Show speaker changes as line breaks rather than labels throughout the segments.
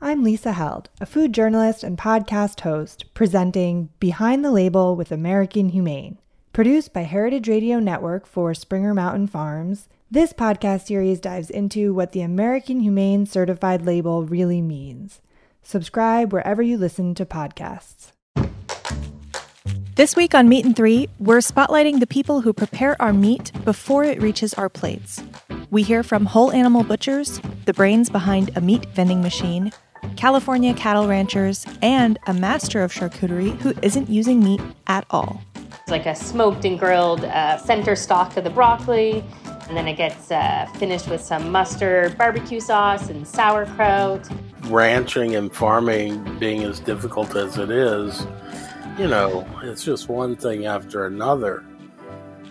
I'm Lisa Held, a food journalist and podcast host, presenting Behind the Label with American Humane. Produced by Heritage Radio Network for Springer Mountain Farms, this podcast series dives into what the American Humane Certified label really means. Subscribe wherever you listen to podcasts.
This week on Meat and Three, we're spotlighting the people who prepare our meat before it reaches our plates. We hear from whole animal butchers, the brains behind a meat vending machine, California cattle ranchers, and a master of charcuterie who isn't using meat at all.
It's like a smoked and grilled uh, center stock of the broccoli, and then it gets uh, finished with some mustard, barbecue sauce, and sauerkraut.
Ranching and farming being as difficult as it is, you know, it's just one thing after another.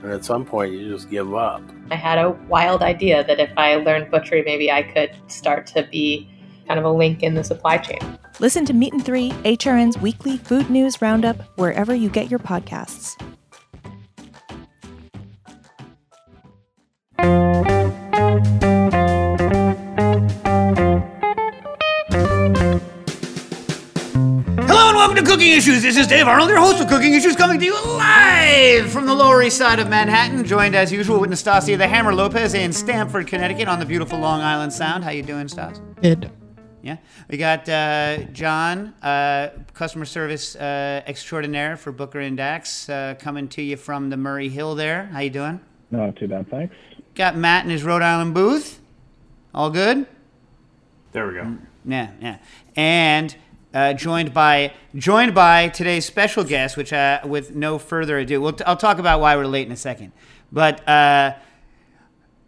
And at some point, you just give up.
I had a wild idea that if I learned butchery, maybe I could start to be kind of a link in the supply chain.
Listen to Meat and Three, HRN's weekly food news roundup, wherever you get your podcasts.
Hello and welcome to Cooking Issues. This is Dave Arnold, your host of Cooking Issues, coming to you live from the Lower East Side of Manhattan. Joined as usual with Nastassia the Hammer Lopez in Stamford, Connecticut, on the beautiful Long Island Sound. How you doing, Stas?
Good.
Yeah, we got uh, John, uh, customer service uh, extraordinaire for Booker and Dax, uh, coming to you from the Murray Hill. There, how you doing?
Not too bad, thanks.
Got Matt in his Rhode Island booth. All good?
There we go.
Yeah, yeah. And uh, joined by joined by today's special guest, which uh, with no further ado, we'll t- I'll talk about why we're late in a second. But uh,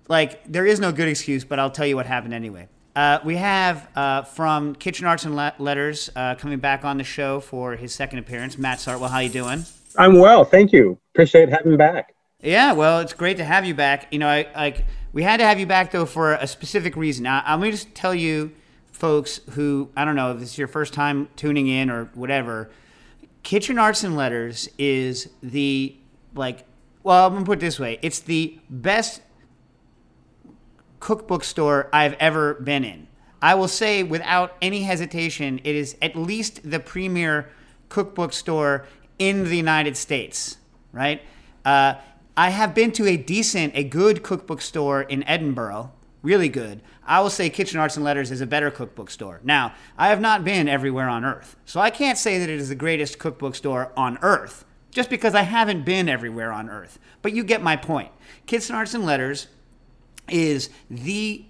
like, there is no good excuse, but I'll tell you what happened anyway. Uh, we have uh, from Kitchen Arts and Le- Letters uh, coming back on the show for his second appearance, Matt Sartwell. How you doing?
I'm well, thank you. Appreciate having me back.
Yeah, well, it's great to have you back. You know, I like we had to have you back though for a specific reason. Now, I'm going to just tell you, folks, who I don't know if this is your first time tuning in or whatever. Kitchen Arts and Letters is the like. Well, I'm gonna put it this way: it's the best cookbook store I've ever been in. I will say without any hesitation, it is at least the premier cookbook store in the United States, right? Uh, I have been to a decent, a good cookbook store in Edinburgh, really good. I will say Kitchen Arts and Letters is a better cookbook store. Now, I have not been everywhere on earth, so I can't say that it is the greatest cookbook store on earth, just because I haven't been everywhere on earth. But you get my point. Kitchen Arts and Letters is the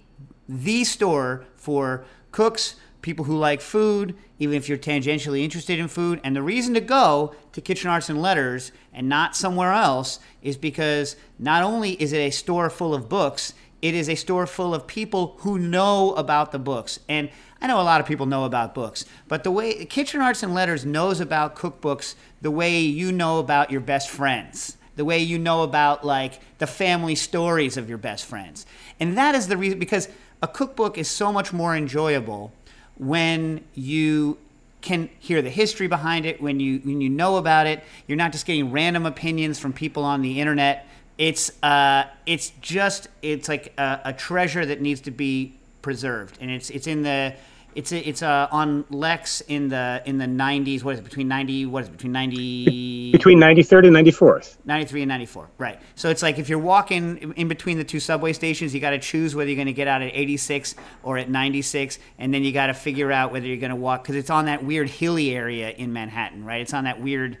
the store for cooks, people who like food, even if you're tangentially interested in food. And the reason to go to Kitchen Arts and Letters and not somewhere else is because not only is it a store full of books, it is a store full of people who know about the books. And I know a lot of people know about books, but the way Kitchen Arts and Letters knows about cookbooks the way you know about your best friends the way you know about like the family stories of your best friends. And that is the reason because a cookbook is so much more enjoyable when you can hear the history behind it, when you when you know about it. You're not just getting random opinions from people on the internet. It's uh, it's just it's like a, a treasure that needs to be preserved, and it's it's in the it's it's uh, on Lex in the in the 90s. What is it between 90? What is it between 90?
Between 93rd and 94th.
93 and 94. Right. So it's like if you're walking in between the two subway stations, you got to choose whether you're going to get out at 86 or at 96, and then you got to figure out whether you're going to walk because it's on that weird hilly area in Manhattan, right? It's on that weird.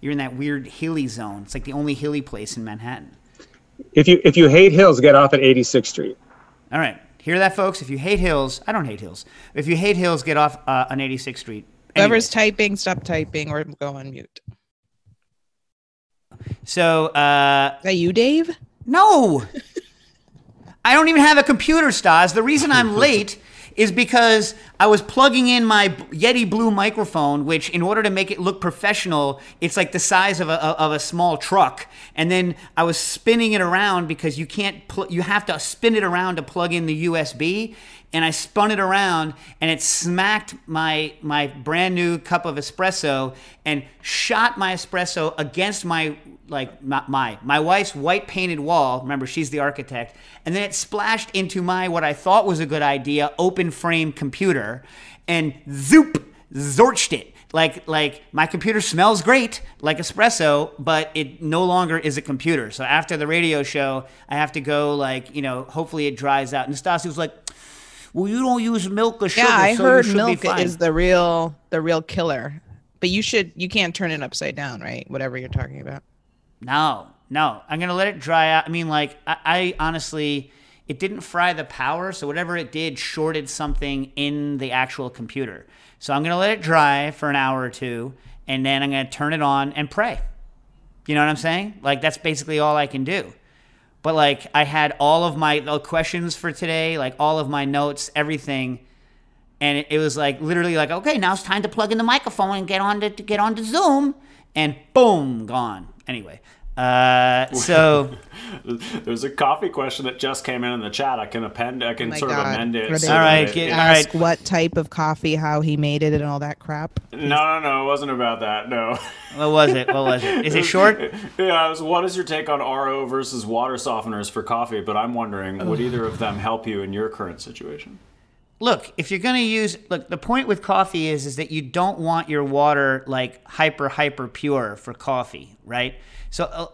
You're in that weird hilly zone. It's like the only hilly place in Manhattan.
If you if you hate hills, get off at 86th Street.
All right. Hear that, folks? If you hate hills, I don't hate hills. If you hate hills, get off uh, on 86th Street.
Whoever's typing, stop typing or go on mute.
So, uh,
Is that you, Dave?
no. I don't even have a computer, Stas. The reason I'm late is because I was plugging in my Yeti Blue microphone, which, in order to make it look professional, it's like the size of a, of a small truck. And then I was spinning it around because you can't, pl- you have to spin it around to plug in the USB. And I spun it around, and it smacked my my brand new cup of espresso and shot my espresso against my like my, my my wife's white painted wall. Remember, she's the architect, and then it splashed into my what I thought was a good idea open frame computer, and zoop zorched it. Like like my computer smells great like espresso, but it no longer is a computer. So after the radio show, I have to go like you know. Hopefully it dries out. And was like, "Well, you don't use milk or sugar,
Yeah, I
so
heard
you should be
milk
fine."
is the real the real killer. But you should you can't turn it upside down, right? Whatever you're talking about.
No, no. I'm gonna let it dry out. I mean, like, I, I honestly, it didn't fry the power, so whatever it did shorted something in the actual computer. So I'm gonna let it dry for an hour or two, and then I'm gonna turn it on and pray. You know what I'm saying? Like, that's basically all I can do. But like, I had all of my questions for today, like all of my notes, everything. And it, it was like literally like, okay, now it's time to plug in the microphone and get on to, to get on to Zoom, and boom, gone. Anyway, uh, so
There's a coffee question that just came in in the chat. I can append. I can
Oh my
sort of amend it. So
All right,
that it-
get-
it-
all right.
What type of coffee, how he made it, and all that crap.
No, no, no. It wasn't about that. No.
what was it? What was it? Is it short?
Yeah, it was, what is your take on RO versus water softeners for coffee? But I'm wondering, would either of them help you in your current situation?
Look, if you're going to use look, the point with coffee is is that you don't want your water like hyper hyper pure for coffee, right? So uh,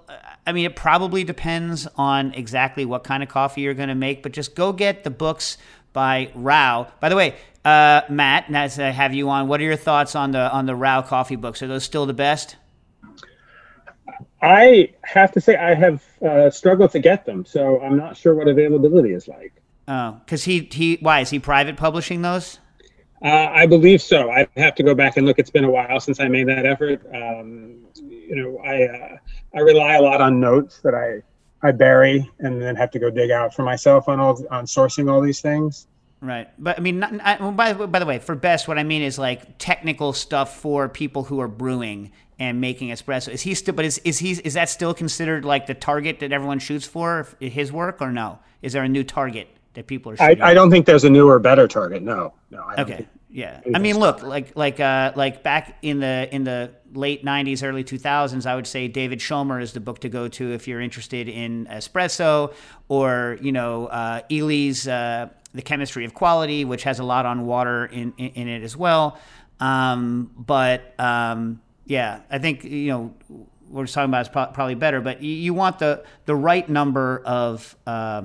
I mean, it probably depends on exactly what kind of coffee you're going to make, but just go get the books by Rao. By the way, uh, Matt, as I have you on, what are your thoughts on the on the Rao coffee books? Are those still the best?
I have to say I have uh, struggled to get them, so I'm not sure what availability is like.
Oh, because he he why is he private publishing those?
Uh, I believe so. I have to go back and look. It's been a while since I made that effort. Um, you know, I uh, I rely a lot on notes that I I bury and then have to go dig out for myself on all on sourcing all these things.
Right, but I mean, not, I, well, by, by the way, for best, what I mean is like technical stuff for people who are brewing and making espresso. Is he still? But is is he? Is that still considered like the target that everyone shoots for? if- His work or no? Is there a new target that people are
I? I don't think there's a newer, better target. No, no. I
Okay. Yeah. I mean, look, like like uh like back in the in the late 90s early 2000s, I would say David Schomer is the book to go to if you're interested in espresso or, you know, uh Illy's uh The Chemistry of Quality, which has a lot on water in in, in it as well. Um but um yeah, I think you know what we're talking about is pro- probably better, but you, you want the the right number of uh,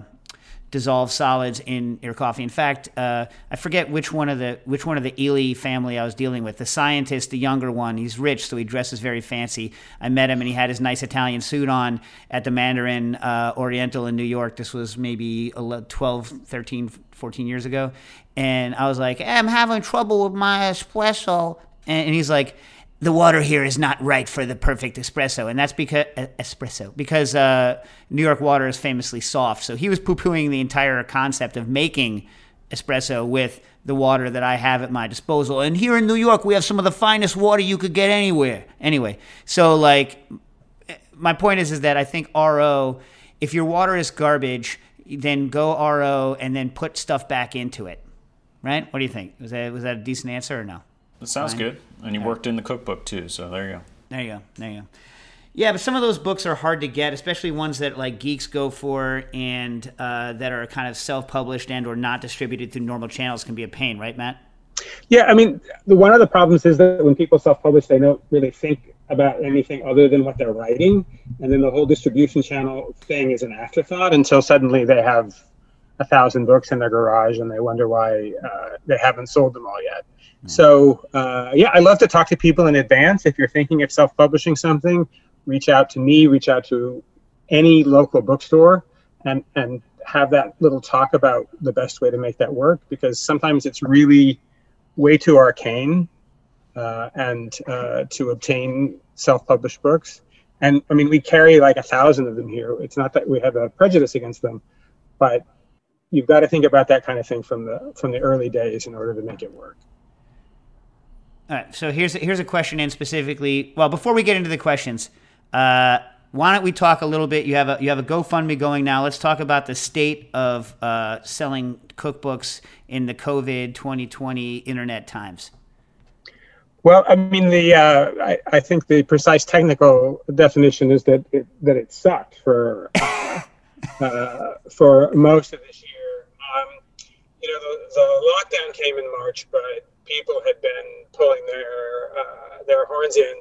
dissolved solids in your coffee. In fact, uh, I forget which one of the which one of the Illy family I was dealing with. The scientist, the younger one, he's rich, so he dresses very fancy. I met him, and he had his nice Italian suit on at the Mandarin uh, Oriental in New York. This was maybe 11, 12, 13, 14 years ago, and I was like, hey, "I'm having trouble with my espresso," and, and he's like the water here is not right for the perfect espresso, and that's because uh, espresso because uh, New York water is famously soft. So he was poo-pooing the entire concept of making espresso with the water that I have at my disposal. And here in New York, we have some of the finest water you could get anywhere. Anyway, so like my point is is that I think RO, if your water is garbage, then go RO and then put stuff back into it. Right? What do you think? Was that was that a decent answer or no?
That sounds
Fine.
good. And you worked in the cookbook too, so there you go.
There you go. There you go. Yeah, but some of those books are hard to get, especially ones that like geeks go for and uh, that are kind of self-published and or not distributed through normal channels can be a pain, right, Matt?
Yeah, I mean, the, one of the problems is that when people self-publish, they don't really think about anything other than what they're writing, and then the whole distribution channel thing is an afterthought until suddenly they have a thousand books in their garage and they wonder why uh, they haven't sold them all yet. So uh, yeah, I love to talk to people in advance. If you're thinking of self-publishing something, reach out to me, reach out to any local bookstore, and and have that little talk about the best way to make that work. Because sometimes it's really way too arcane uh, and uh, to obtain self-published books. And I mean, we carry like a thousand of them here. It's not that we have a prejudice against them, but you've got to think about that kind of thing from the from the early days in order to make it work.
All right. So here's here's a question in specifically. Well, before we get into the questions, uh, why don't we talk a little bit? You have a you have a GoFundMe going now. Let's talk about the state of uh, selling cookbooks in the COVID 2020 internet times.
Well, I mean, the uh, I, I think the precise technical definition is that it, that it sucked for uh, uh, for most of this year. Um, you know, the, the lockdown came in March, but people had been pulling their uh, their horns in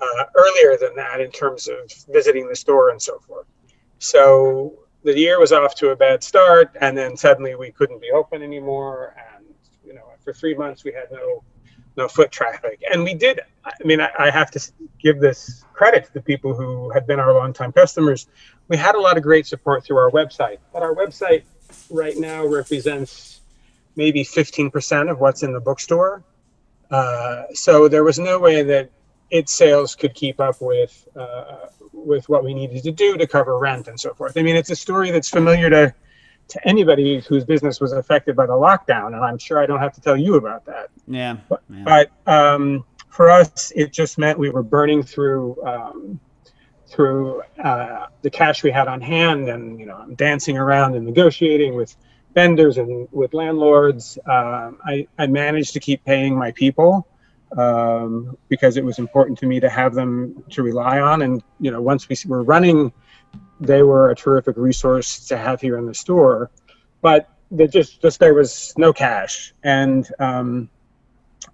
uh, earlier than that in terms of visiting the store and so forth. So the year was off to a bad start, and then suddenly we couldn't be open anymore, and you know, for three months we had no no foot traffic. And we did, I mean, I, I, have to give this credit to the people who had been our longtime customers. We had a lot of great support through our website, but our website right now represents maybe 15% of what's in the bookstore. Uh, so there was no way that its sales could keep up with uh, with what we needed to do to cover rent and so forth. I mean, it's a story that's familiar to to anybody whose business was affected by the lockdown, and I'm sure I don't have to tell you about that.
Yeah.
But,
yeah.
but um, for us, it just meant we were burning through um, through uh, the cash we had on hand, and you know, I'm dancing around and negotiating with vendors and with landlords. Um, I, I managed to keep paying my people um, because it was important to me to have them to rely on. And you know, once we were running they were a terrific resource to have here in the store, but just just there was no cash, and um,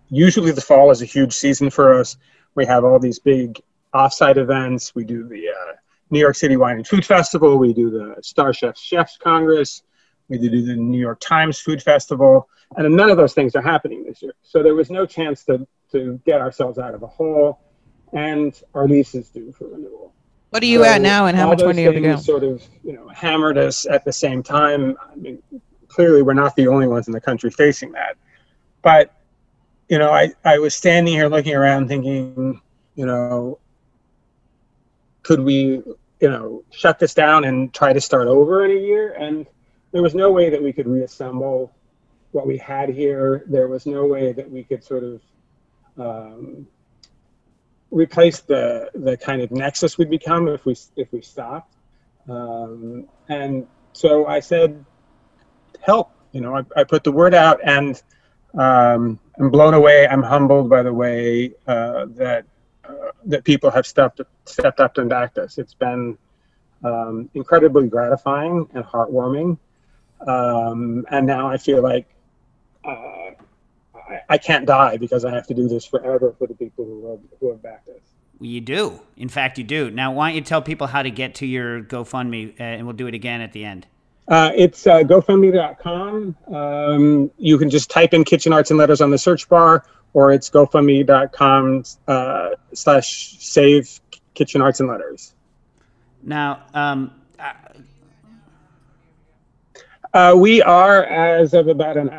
usually the fall is a huge season for us. We have all these big offsite events. We do the uh, New York City Wine and Food Festival. We do the Star Chefs Chefs Congress. We do the New York Times Food Festival, and none of those things are happening this year. So there was no chance to to get ourselves out of a hole, and our lease is due for renewal.
What are you so at now, and how much money have you got?
Sort of, you know, hammered us at the same time. I mean, clearly, we're not the only ones in the country facing that. But, you know, I I was standing here looking around, thinking, you know, could we, you know, shut this down and try to start over in a year? And there was no way that we could reassemble what we had here. There was no way that we could sort of um, replace the the kind of nexus we'd become if we if we stopped. Um, and so I said, help. You know, I, I put the word out, and um, I'm blown away. I'm humbled by the way uh, that uh, that people have stepped stepped up and backed us. It's been um, incredibly gratifying and heartwarming. Um, and now I feel like uh, I, I can't die because I have to do this forever for the people who have, who have backed us.
You do. In fact, you do. Now, why don't you tell people how to get to your GoFundMe, uh, and we'll do it again at the end.
Uh, it's uh, GoFundMe.com. Um, you can just type in Kitchen Arts and Letters on the search bar, or it's GoFundMe.com uh, slash save Kitchen Arts and Letters.
Now, um,
uh, we are, as of about an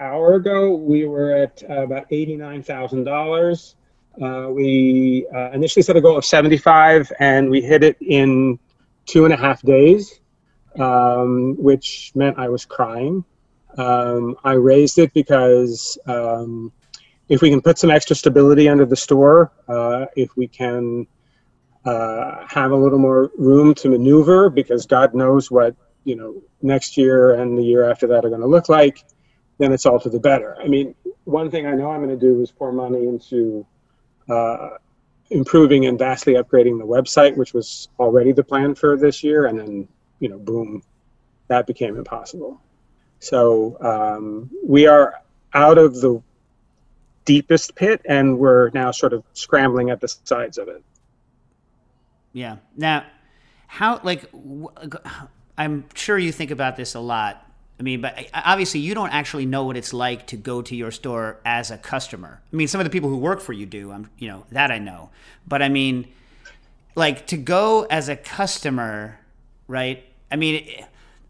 hour ago, we were at uh, about $89,000. Uh, we uh, initially set a goal of 75 and we hit it in two and a half days, um, which meant I was crying. Um, I raised it because um, if we can put some extra stability under the store, uh, if we can uh, have a little more room to maneuver, because God knows what you know next year and the year after that are going to look like then it's all to the better. I mean, one thing I know I'm going to do is pour money into uh, improving and vastly upgrading the website, which was already the plan for this year, and then you know, boom, that became impossible. So um, we are out of the deepest pit, and we're now sort of scrambling at the sides of it.
Yeah. Now, how like I'm sure you think about this a lot I mean, but uh, obviously you don't actually know what it's like to go to your store as a customer. I mean, some of the people who work for you do. I'm, you know, that I know. But I mean, like to go as a customer, right? I mean, eh,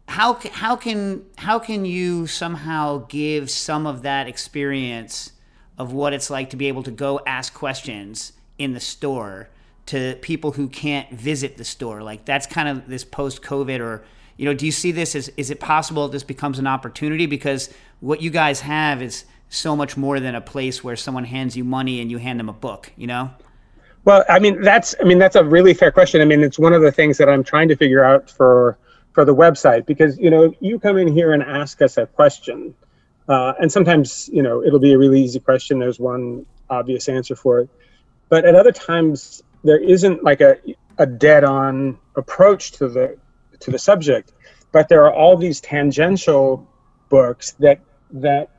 how how can how can you somehow give some of that experience of what it's like to be able to go ask questions in the store to people who can't visit the store? Like that's kind of this post COVID or you know, do you see this as is it possible this becomes an opportunity because what you guys have is so much more than a place where someone hands you money and you hand them a book, you know?
Well, I mean that's I mean that's a really fair question. I mean it's one of the things that I'm trying to figure out for for the website because you know you come in here and ask us a question Uh, and sometimes, you know, it'll be a really easy question. There's one obvious answer for it. But at other times, there isn't like a, a dead on approach to the to the subject. But there are all these tangential books that that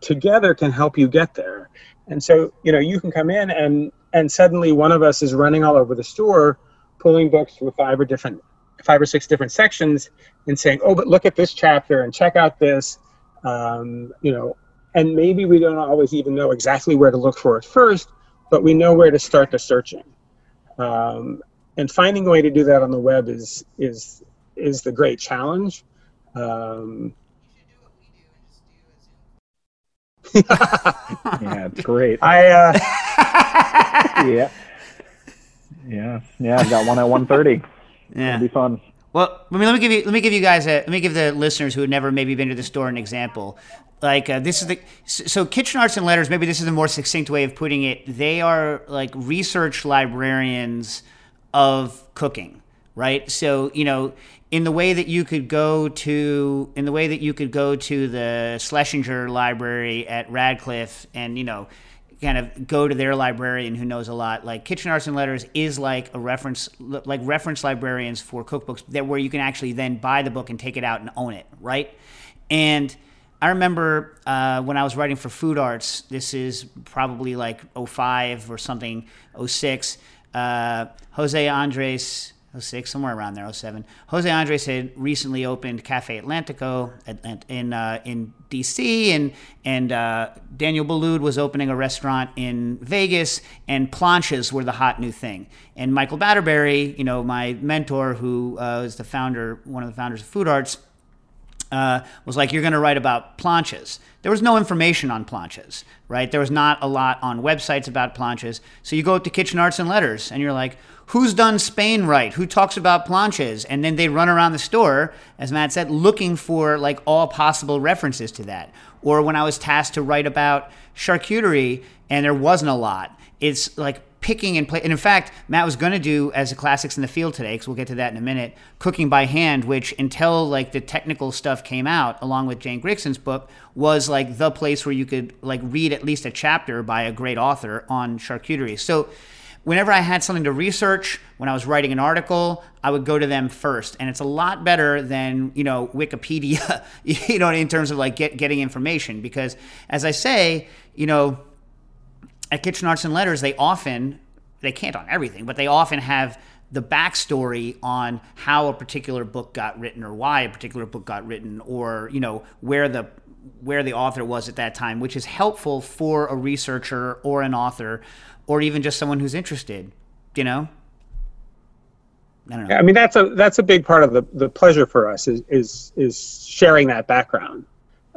together can help you get there. And so, you know, you can come in and and suddenly one of us is running all over the store pulling books from five or different five or six different sections and saying, "Oh, but look at this chapter and check out this." Um, you know, and maybe we don't always even know exactly where to look for it first, but we know where to start the searching. Um, and finding a way to do that on the web is is is the great challenge. Um,
yeah, it's great.
I uh,
yeah, yeah, yeah. I've got one at one thirty.
Yeah.
It'll be fun.
Well, I mean, let me give you let me give you guys a let me give the listeners who have never maybe been to the store an example. Like uh, this is the so kitchen arts and letters. Maybe this is a more succinct way of putting it. They are like research librarians of cooking, right? So you know, in the way that you could go to in the way that you could go to the Schlesinger Library at Radcliffe and you know kind of go to their librarian who knows a lot. Like Kitchen Arts and Letters is like a reference, like reference librarians for cookbooks that where you can actually then buy the book and take it out and own it, right? And I remember uh, when I was writing for Food Arts, this is probably like 05 or something, 06, uh, Jose Andres 06, somewhere around there, 07. Jose Andres had recently opened Cafe Atlantico in uh, in DC, and and uh, Daniel Boulud was opening a restaurant in Vegas, and planches were the hot new thing. And Michael Batterberry, you know, my mentor, who uh, the founder, one of the founders of Food Arts, uh, was like, "You're going to write about planches." There was no information on planches, right? There was not a lot on websites about planches. So you go up to Kitchen Arts and Letters, and you're like, who's done Spain right? Who talks about planches? And then they run around the store, as Matt said, looking for like all possible references to that. Or when I was tasked to write about charcuterie and there wasn't a lot, it's like picking and play. And in fact, Matt was going to do as a classics in the field today, because we'll get to that in a minute, cooking by hand, which until like the technical stuff came out, along with Jane Grigson's book, was like the place where you could like read at least a chapter by a great author on charcuterie. So whenever I had something to research, when I was writing an article, I would go to them first. And it's a lot better than, you know, Wikipedia, you know, in terms of like get, getting information. Because as I say, you know, at Kitchen Arts and Letters, they often, they can't on everything, but they often have the backstory on how a particular book got written or why a particular book got written or, you know, where the where the author was at that time, which is helpful for a researcher or an author or even just someone who's interested, you know?
I don't know. I mean, that's a that's a big part of the, the pleasure for us is is is sharing that background.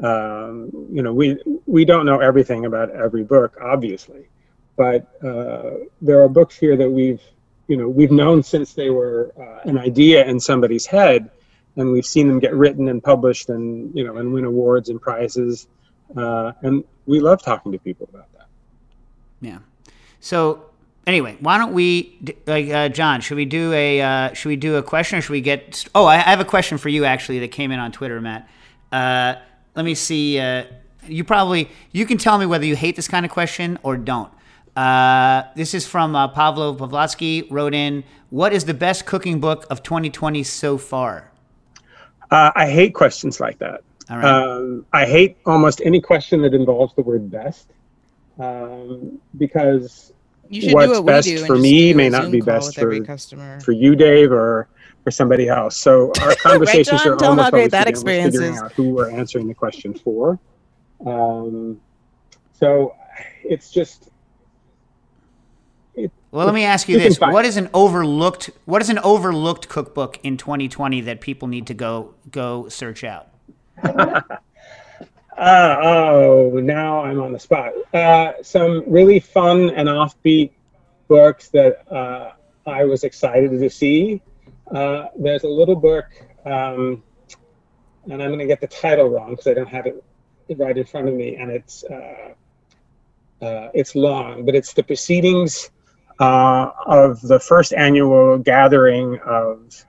Um, you know, we we don't know everything about every book, obviously, but uh, there are books here that we've you know we've known since they were uh, an idea in somebody's head, and we've seen them get written and published, and you know, and win awards and prizes, uh, and we love talking to people about that.
Yeah. So anyway, why don't we, like uh, John? Should we do a uh, should we do a question, or should we get? Oh, I have a question for you actually that came in on Twitter, Matt. Uh, let me see. Uh, you probably you can tell me whether you hate this kind of question or don't. Uh, this is from uh, Pavlo Pavlotsky. Wrote in, "What is the best cooking book of 2020 so far?"
I hate questions like that.
All right.
Um, I hate almost any question that involves the word best, um, because what's
do what
best
we do
for me may not be best for,
customer.
for you, Dave, or for somebody else. So our conversations
John?
are
Tell 'em
almost
how great
always
that experience
figuring
is.
out who we're answering the question for. Um, so it's just. It,
Well, let me ask you
You
this: What is an overlooked What is an overlooked cookbook in 2020 that people need to go go search out?
Uh, oh, now I'm on the spot. Uh, some really fun and offbeat books that uh, I was excited to see. Uh, there's a little book, um, and I'm going to get the title wrong because I don't have it right in front of me, and it's uh, uh, it's long, but it's the proceedings of the first annual gathering of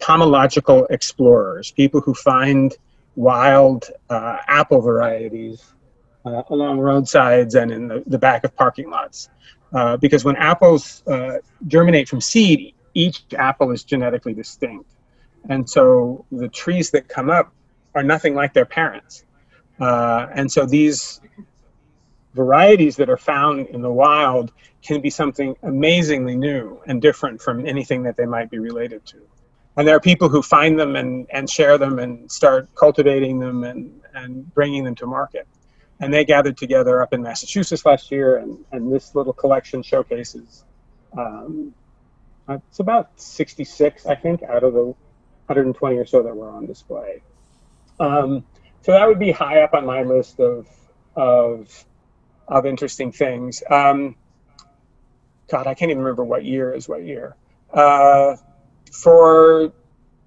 pomological explorers, people who find wild uh, apple varieties uh, along roadsides and in the, the back of parking lots. Uh, because when apples uh, germinate from seed, each apple is genetically distinct. And so the trees that come up are nothing like their parents. Uh, and so these varieties that are found in the wild can be something amazingly new and different from anything that they might be related to. And there are people who find them and, and share them and start cultivating them and, and bringing them to market. And they gathered together up in Massachusetts last year, and, and this little collection showcases. Um, it's about 66, I think, out of the 120 or so that were on display. Um, so that would be high up on my list of of of interesting things. Um, God, I can't even remember what year is what year. Uh, for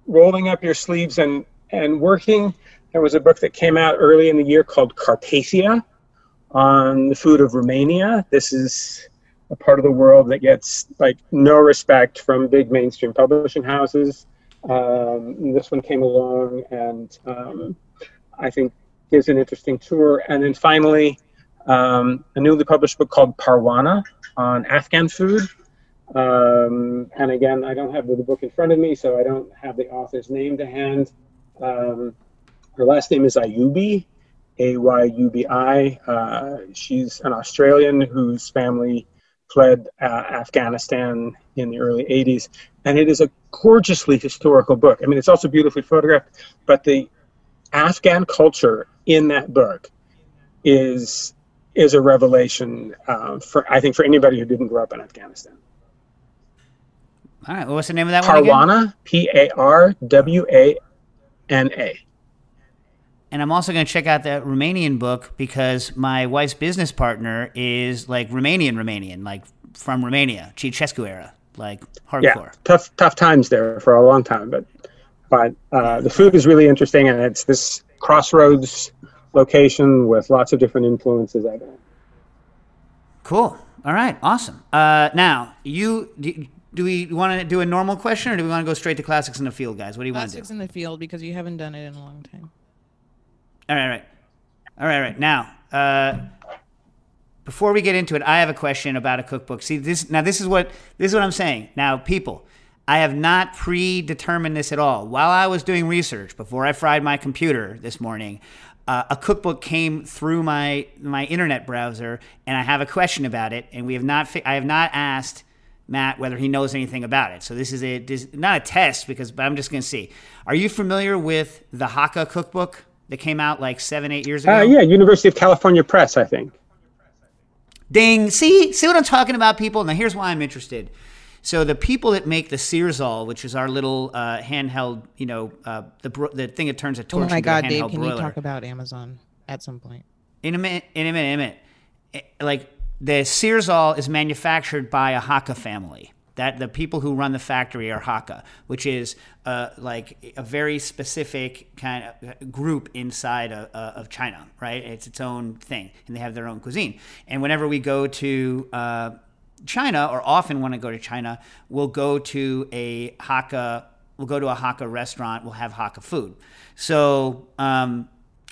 rolling up your sleeves and and working, there was a book that came out early in the year called Carpathia on the food of Romania. This is a part of the world that gets like no respect from big mainstream publishing houses. Um, this one came along and um, I think gives an interesting tour. And then finally, um, a newly published book called Parwana on Afghan food. Um, and again, I don't have the book in front of me, so I don't have the author's name to hand. Um, her last name is Ayubi, A Y U B I. Uh, she's an Australian whose family fled uh, Afghanistan in the early 80s. And it is a gorgeously historical book. I mean, it's also beautifully photographed, but the Afghan culture in that book is is a revelation uh, for I think for anybody who didn't grow up in Afghanistan.
All right, what's the name of that
Parwana,
one
P A R W A N A.
And I'm also going to check out that Romanian book because my wife's business partner is like Romanian Romanian, like from Romania, Ceausescu era, like hardcore.
Yeah, tough tough times there for a long time, but but uh, the food is really interesting, and it's this crossroads location with lots of different influences. I think.
Cool. All right. Awesome. Uh, now, you do, we want to do a normal question, or do we want to go straight to classics in the field, guys? What do you want to do?
Classics in the field because you haven't done it in a long time.
All right. All right. All right. All right. Now, uh, before we get into it, I have a question about a cookbook. See, this now this is what this is what I'm saying. Now, people, I have not predetermined this at all. While I was doing research before I fried my computer this morning, uh, a cookbook came through my my internet browser, and I have a question about it. And we have not fi- I have not asked Matt whether he knows anything about it. So this is a this, not a test because but I'm just going to see. Are you familiar with the Hakka cookbook that came out like seven eight years ago?
Uh, yeah, University of California Press, I think.
Ding! See, see what I'm talking about, people. Now here's why I'm interested. So the people that make the Searzall, which is our little uh, handheld, you know, uh, the bro- the thing that turns a torch
Oh my
into a
God,
handheld
Dave! Can
broiler.
you talk about Amazon at some point?
In a minute, in a minute, in a minute. Eh, Like the Searzall is manufactured by a Hakka family. That the people who run the factory are Hakka, which is uh, like a very specific kind of group inside of, uh, of China, right? It's its own thing, and they have their own cuisine. And whenever we go to uh, China, or often when I go to China, we'll go to a Hakka. We'll go to a Hakka restaurant. We'll have Hakka food. So, um,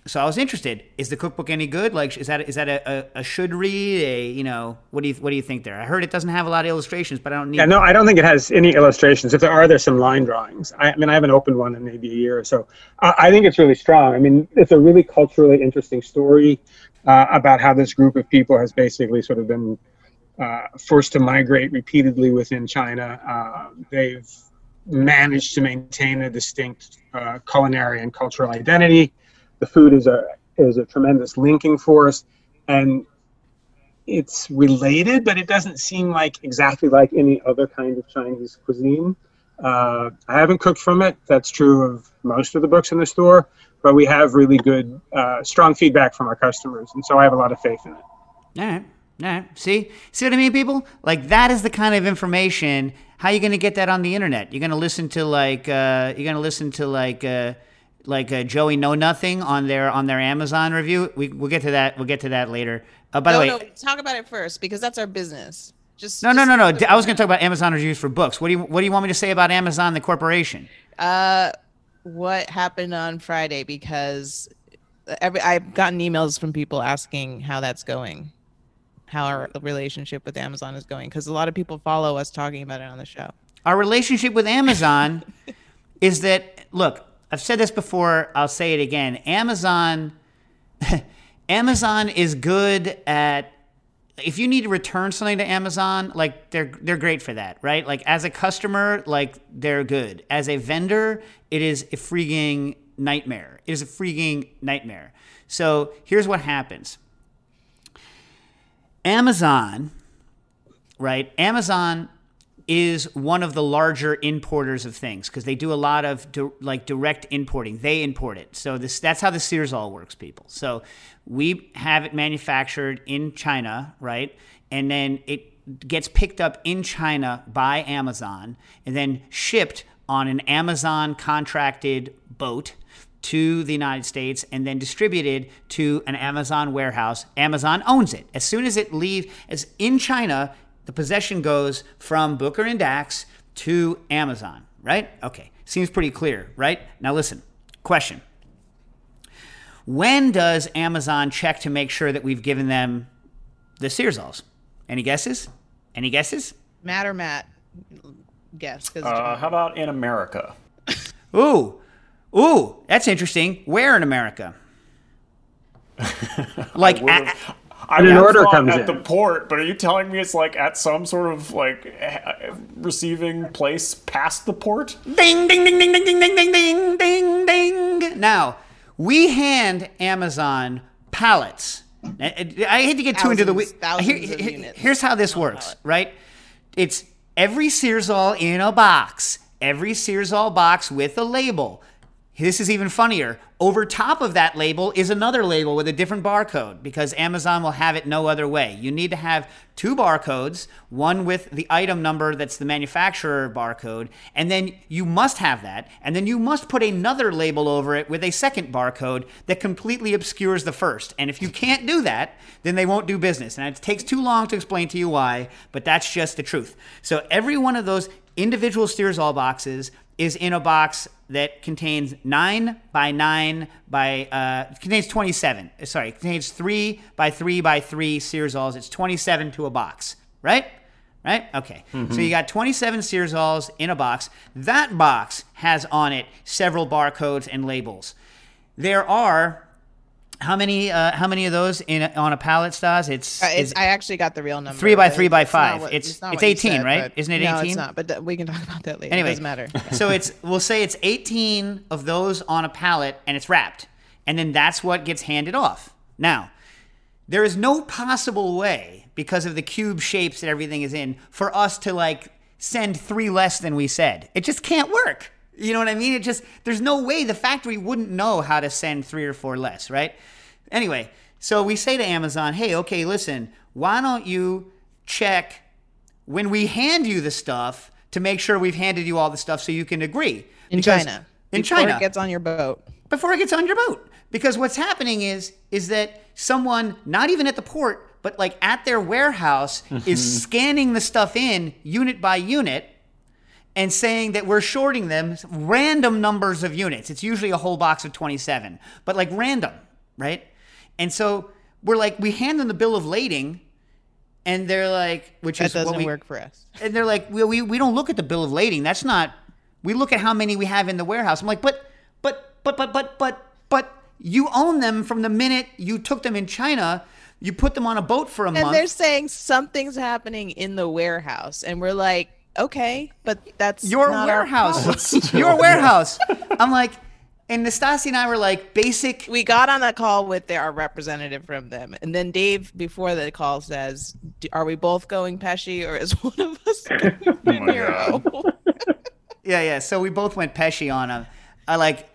so I was interested. Is the cookbook any good? Like, is that is that a, a, a should read? A you know, what do you what do you think there? I heard it doesn't have a lot of illustrations, but I don't need.
Yeah, no, I don't think it has any illustrations. If there are, there's some line drawings. I, I mean, I haven't opened one in maybe a year or so. I, I think it's really strong. I mean, it's a really culturally interesting story uh, about how this group of people has basically sort of been uh, forced to migrate repeatedly within China. Uh, they've managed to maintain a distinct uh, culinary and cultural identity. The food is a is a tremendous linking force, and it's related, but it doesn't seem like exactly like any other kind of Chinese cuisine. Uh, I haven't cooked from it. That's true of most of the books in the store, but we have really good, uh, strong feedback from our customers, and so I have a lot of faith in it.
All right. All right. See? See what I mean, people? Like that is the kind of information. How you going to get that on the internet? You're going to listen to like uh, you're going to listen to like uh, like uh, Joey Know Nothing on their on their Amazon review. We we'll get to that. We'll get to that later. Uh, by
no,
the way,
no, talk about it first because that's our business. Just
no, no, no, no. I was going to talk about Amazon reviews for books. What do you what do you want me to say about Amazon the corporation?
Uh, what happened on Friday because every I've gotten emails from people asking how that's going, how our relationship with Amazon is going, because a lot of people follow us talking about it on the show.
Our relationship with Amazon is that look, I've said this before, I'll say it again. Amazon Amazon is good at if you need to return something to Amazon, like they're they're great for that, right? Like as a customer, like they're good. As a vendor, it is a freaking nightmare. It is a freaking nightmare. So here's what happens. Amazon, right? Amazon is one of the larger importers of things because they do a lot of di- like direct importing. They import it. So this that's how the Searzall works, people. So we have it manufactured in China, right? And then it gets picked up in China by Amazon and then shipped on an Amazon contracted boat to the United States and then distributed to an Amazon warehouse. Amazon owns it. As soon as it leaves, as in China, the possession goes from Booker and Dax to Amazon, right? Okay, seems pretty clear, right? Now listen, question. When does Amazon check to make sure that we've given them the Searzalls? Any guesses? Any guesses?
Matt or Matt, guess. 'cause
Uh, how about in America?
Ooh, ooh, that's interesting. Where in America? like,
would've-
a-
I
And an order comes
at
in.
the port, but are you telling me it's like at some sort of like receiving place past the port?
Ding, ding, ding, ding, ding, ding, ding, ding, ding, ding, ding. Now, we hand Amazon pallets. I I hate to get too into the
Thousands-
we-
thousands
here-
of
here-
units
Here's how this works,
pallet.
right? It's every Searzall in a box. Every Searzall box with a label. This is even funnier. Over top of that label is another label with a different barcode because Amazon will have it no other way. You need to have two barcodes, one with the item number that's the manufacturer barcode, and then you must have that, and then you must put another label over it with a second barcode that completely obscures the first. And if you can't do that, then they won't do business. And it takes too long to explain to you why, but that's just the truth. So every one of those individual Searzall boxes is in a box that contains nine by nine by uh, contains 27. Sorry, contains three by three by three Searzalls. It's 27 to a box, right? Right? Okay. So you got 27 Searzalls in a box. That box has on it several barcodes and labels. There are how many uh, how many of those in a, on a pallet, Stas? It's,
Uh, it's,
it's
I actually got the real number.
Three by three by five.
what-
It's-
not
it's 18,
said,
right? Isn't it eighteen?
No,
18?
it's not. But th- we can talk about that later.
Anyway,
it doesn't matter.
so it's we'll say it's 18 of those on a pallet and it's wrapped. And then that's what gets handed off. Now, there is no possible way because of the cube shapes that everything is in for us to like send 3 less than we said. It just can't work. You know what I mean? It just there's no way the factory wouldn't know how to send 3 or 4 less, right? Anyway, so we say to Amazon, "Hey, okay, listen, why don't you check when we hand you the stuff to make sure we've handed you all the stuff so you can agree.
In
Because-
China.
In
Before
China.
it gets on your boat.
before it gets on your boat. Because what's happening is is that someone, not even at the port, but like at their warehouse, mm-hmm. is scanning the stuff in unit by unit and saying that we're shorting them random numbers of units. It's usually a whole box of 27, but like random, right? And so we're like, we hand them the bill of lading, and they're like, which
That
is what
doesn't
we,
work for us.
and they're like, we, we, we don't look at the bill of lading. That's not, we look at how many we have in the warehouse. I'm like, but, but, but, but, but, but, but you own them from the minute you took them in China. You put them on a boat for a
And
month.
they're saying something's happening in the warehouse, and we're like, okay, but that's
your
not
warehouse.
problem.
your warehouse. I'm like, and Nastasi and I were like, basic.
We got on that call with their, our representative from them, and then Dave before the call says, "D- "Are we both going Pesci, or is one of us going De Niro?"
Yeah, yeah. So we both went Pesci on him. I like,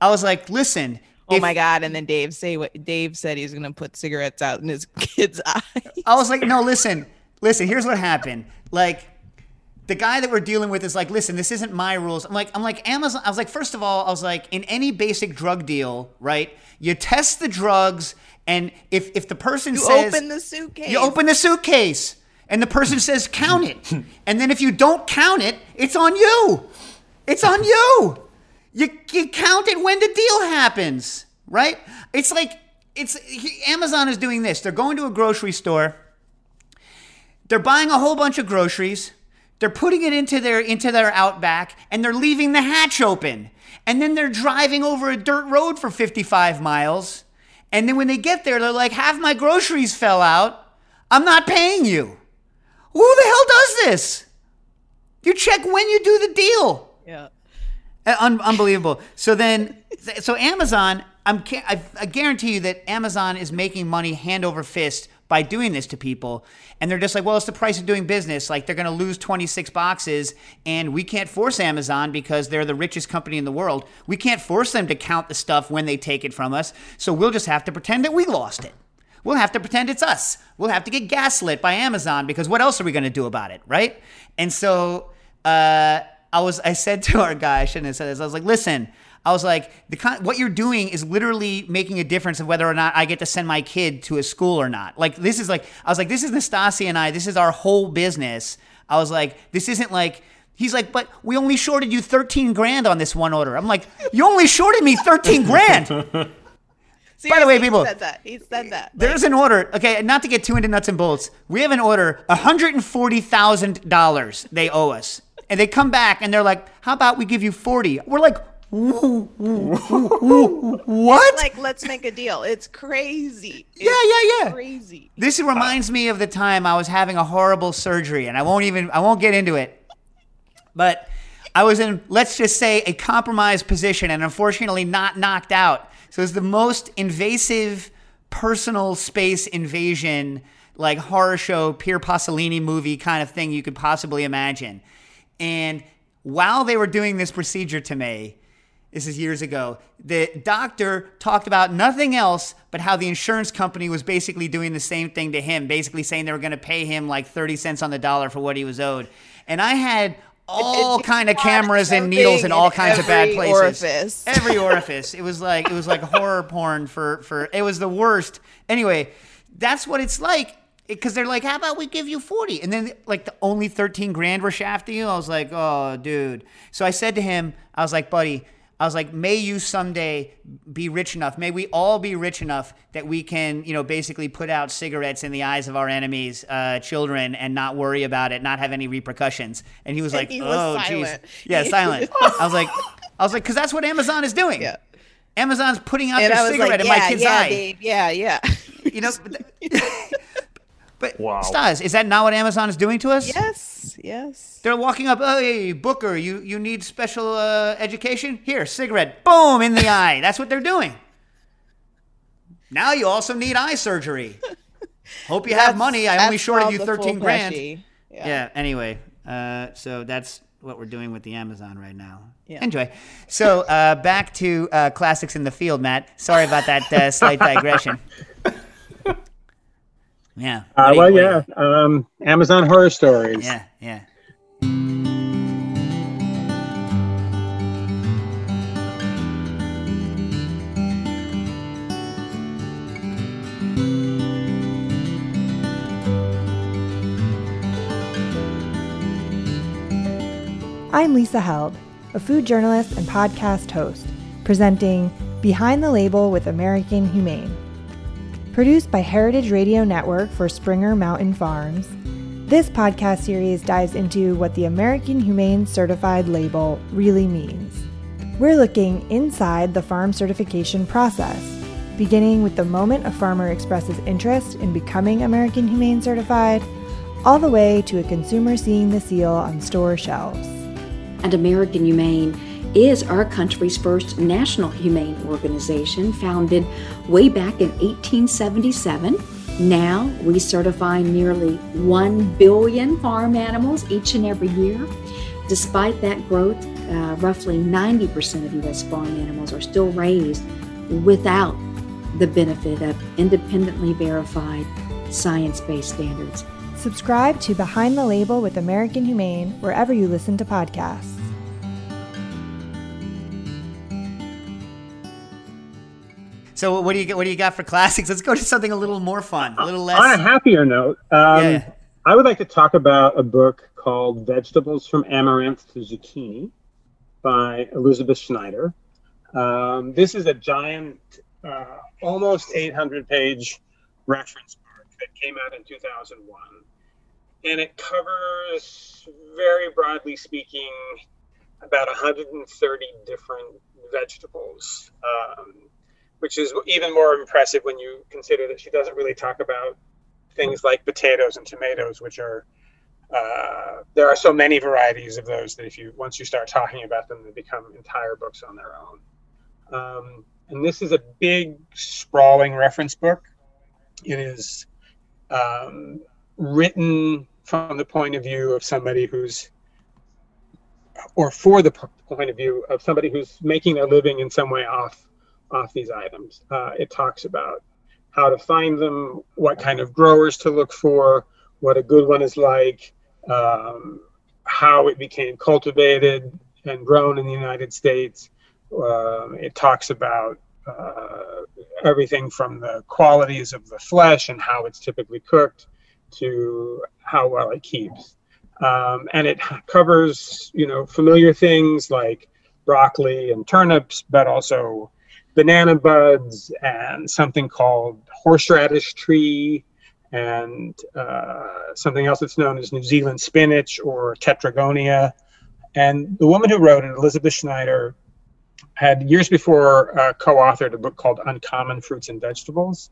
I was like, listen.
Oh
if-
my god! And then Dave say what Dave said he's gonna put cigarettes out in his kid's eye.
I was like, no, listen, listen. Here's what happened. Like, the guy that we're dealing with is like, listen, this isn't my rules. I'm like, I'm like Amazon. I was like, first of all, I was like, in any basic drug deal, right? You test the drugs, and if if the person
You
says
open the suitcase.
you open the suitcase, and the person says count it, and then if you don't count it, it's on you. It's on you. You, you count it when the deal happens, right? It's like it's Amazon is doing this. They're going to a grocery store. They're buying a whole bunch of groceries. They're putting it into their into their outback and they're leaving the hatch open. And then they're driving over a dirt road for 55 miles. And then when they get there, they're like, half my groceries fell out. I'm not paying you. Who the hell does this? You check when you do the deal.
Yeah.
Uh, Un- unbelievable. So then, so Amazon, I'm, I, I guarantee you that Amazon is making money hand over fist by doing this to people. And they're just like, well, it's the price of doing business. Like they're going to lose 26 boxes and we can't force Amazon because they're the richest company in the world. We can't force them to count the stuff when they take it from us. So we'll just have to pretend that we lost it. We'll have to pretend it's us. We'll have to get gaslit by Amazon because what else are we going to do about it, right? And so uh, I was, I said to our guy, I shouldn't have said this. I was like, listen, I was like, the con- what you're doing is literally making a difference of whether or not I get to send my kid to a school or not. Like this is like, I was like, this is Nastassia and I. This is our whole business. I was like, this isn't like. He's like, but we only shorted you 13 grand on this one order. I'm like, you only shorted me 13 grand. By the way, people,
he said that. He said that.
there's an order. Okay, not to get too into nuts and bolts. We have an order, $140,000 they owe us. And they come back and they're like, how about we give you 40? We're like, "Woo, woo, woo, woo, what?
like, let's make a deal. It's crazy.
yeah, yeah, yeah.
Crazy.
This reminds me of the time I was having a horrible surgery, and I won't even I won't get into it. But I was in, let's just say, a compromised position, and unfortunately not knocked out. So it's the most invasive personal space invasion, like horror show, Pier Pasolini movie kind of thing you could possibly imagine. And while they were doing this procedure to me, this is years ago. The doctor talked about nothing else but how the insurance company was basically doing the same thing to him, basically saying they were going to pay him like 30 cents on the dollar for what he was owed. And I had all kind of cameras and needles in
something
all kinds of bad
every
places.
orifice.
Every orifice. It was like it was like horror porn for for it was the worst. Anyway, that's what it's like because they're like, how about we give you 40? And then like the only 13 grand were shafting you. I was like, oh, dude. So I said to him, I was like, buddy, I was like, may you someday be rich enough. May we all be rich enough that we can, you know, basically put out cigarettes in the eyes of our enemies, uh, children, and not worry about it, not have any repercussions. And he was like,
he was
oh, jeez. Yeah, silent. I was like, I was like, because that's what Amazon is doing.
Yeah.
Amazon's putting out
And
their cigarette
like,
in my kid's
yeah,
eye.
babe. Yeah, yeah.
You know, but, but
Wow.
Stas, is that not what Amazon is doing to us?
yes, yes.
They're walking up, oh, hey, Booker, you, you need special uh, education? Here, cigarette, boom, in the eye. That's what they're doing. Now you also need eye surgery. Hope you have money. I only shorted you 13 grand. Yeah.
Yeah.
anyway, uh, so that's what we're doing with the Amazon right now.
Yeah.
Enjoy. So uh, back to uh, classics in the field, Matt. Sorry about that uh, slight digression. Yeah.
Uh,
What
well, yeah. Um, Amazon Horror Stories.
Yeah, yeah.
I'm Lisa Held, a food journalist and podcast host, presenting Behind the Label with American Humane. Produced by Heritage Radio Network for Springer Mountain Farms, this podcast series dives into what the American Humane Certified label really means. We're looking inside the farm certification process, beginning with the moment a farmer expresses interest in becoming American Humane Certified, all the way to a consumer seeing the seal on store shelves.
and American Humane is our country's first national humane organization, founded way back in 1877. Now we certify nearly 1 billion farm animals each and every year. Despite that growth, uh, roughly 90% of U.S. farm animals are still raised without the benefit of independently verified science based standards.
Subscribe to Behind the Label with American Humane wherever you listen to podcasts.
So what do you get? what do you got for classics? Let's go to something a little more fun, a little less.
On a happier note, um,
Yeah.
I would like to talk about a book called Vegetables from Amaranth to Zucchini. by Elizabeth Schneider. Um, this is a giant, uh, almost 800 page reference book that came out in 2001. And it covers, very broadly speaking, about 130 different vegetables, um, which is even more impressive when you consider that she doesn't really talk about things like potatoes and tomatoes, which are uh, there are so many varieties of those that if you once you start talking about them, they become entire books on their own. Um, and this is a big, sprawling reference book. It is um, written from the point of view of somebody who's, or for the point of view of somebody who's making their living in some way off off these items. Uh, it talks about how to find them, what kind of growers to look for, what a good one is like, um, how it became cultivated and grown in the United States. Uh, it talks about uh, everything from the qualities of the flesh and how it's typically cooked to how well it keeps. Um, and it covers, you know, familiar things like broccoli and turnips, but also banana buds and something called horseradish tree and uh, something else that's known as New Zealand spinach or tetragonia. And the woman who wrote it, Elizabeth Schneider, had years before uh, co-authored a book called Uncommon Fruits and Vegetables,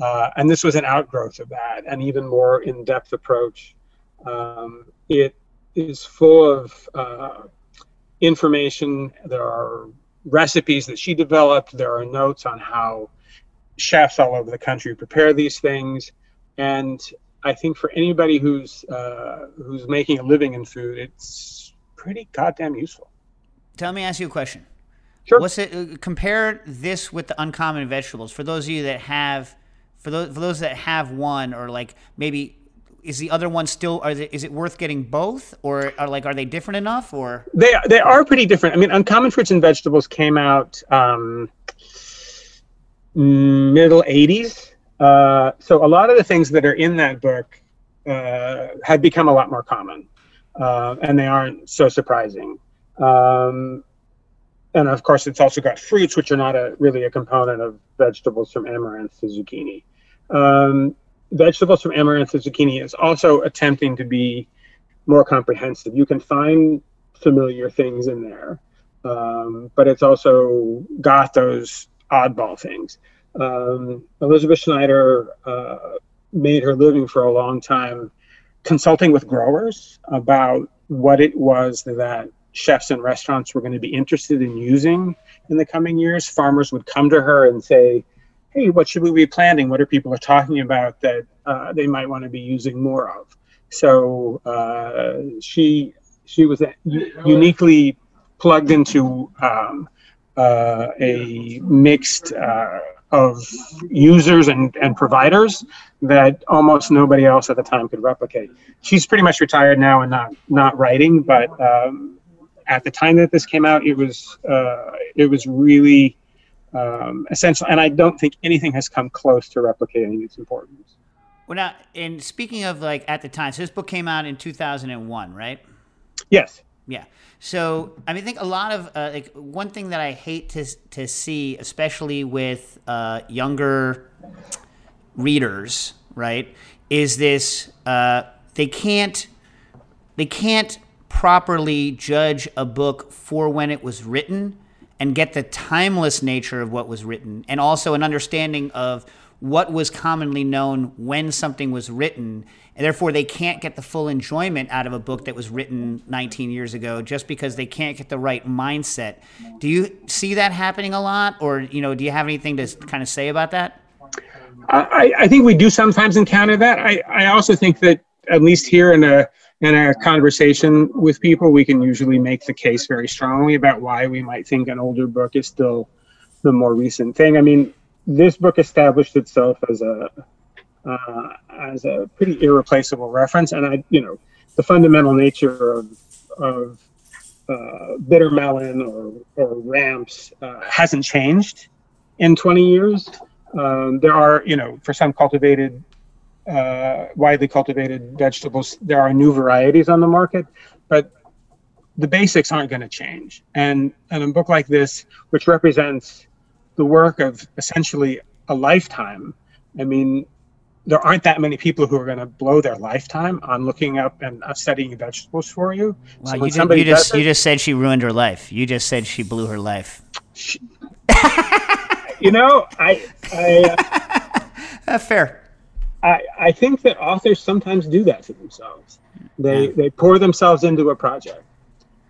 uh, and this was an outgrowth of that, an even more in-depth approach. Um, it is full of uh, information. There are recipes that she developed. There are notes on how chefs all over the country prepare these things, and I think for anybody who's uh, who's making a living in food, it's pretty goddamn useful.
Tell me, ask you a question.
Sure.
What's it? Uh, compare this with the uncommon vegetables. For those of you that have, for those for those that have one, or like maybe is the other one still? They, is it worth getting both, or are like are they different enough? Or
they they are pretty different. I mean, uncommon fruits and vegetables came out um, middle '80s. Uh, so a lot of the things that are in that book uh, had become a lot more common, uh, and they aren't so surprising. Um, and of course, it's also got fruits, which are not a really a component of vegetables from amaranth to zucchini. Um, vegetables from amaranth to zucchini is also attempting to be more comprehensive. You can find familiar things in there, um, but it's also got those oddball things. Um, Elizabeth Schneider uh, made her living for a long time consulting with growers about what it was that chefs and restaurants were going to be interested in using in the coming years. Farmers would come to her and say, hey, what should we be planning? What are people are talking about that uh, they might want to be using more of? So uh, she she was uniquely plugged into um, uh, a mixed uh, of users and, and providers that almost nobody else at the time could replicate. She's pretty much retired now and not not writing, but um, at the time that this came out, it was uh, it was really um, essential, and I don't think anything has come close to replicating its importance.
Well, now, and speaking of like at the time, so this book came out in 2001, right?
Yes.
Yeah. So I mean, I think a lot of uh, like one thing that I hate to to see, especially with uh, younger readers, right, is this uh, they can't they can't properly judge a book for when it was written and get the timeless nature of what was written and also an understanding of what was commonly known when something was written. And therefore they can't get the full enjoyment out of a book that was written 19 years ago just because they can't get the right mindset. Do you see that happening a lot or you know do you have anything to kind of say about that?
I, I think we do sometimes encounter that. I, I also think that at least here in a in a conversation with people, we can usually make the case very strongly about why we might think an older book is still the more recent thing. I mean, this book established itself as a uh, as a pretty irreplaceable reference, and I, you know, the fundamental nature of of uh, bitter melon or or ramps uh, hasn't changed in 20 years. Um, there are, you know, for some cultivated uh, widely cultivated vegetables. There are new varieties on the market, but the basics aren't going to change. And, and a book like this, which represents the work of essentially a lifetime, I mean, there aren't that many people who are going to blow their lifetime on looking up and uh, studying vegetables for you.
Wow,
So
you, did- you just
does
you just said she ruined her life. You just said she blew her life.
you know, I, I,
Uh, fair.
I, I think that authors sometimes do that to themselves. They, they pour themselves into a project.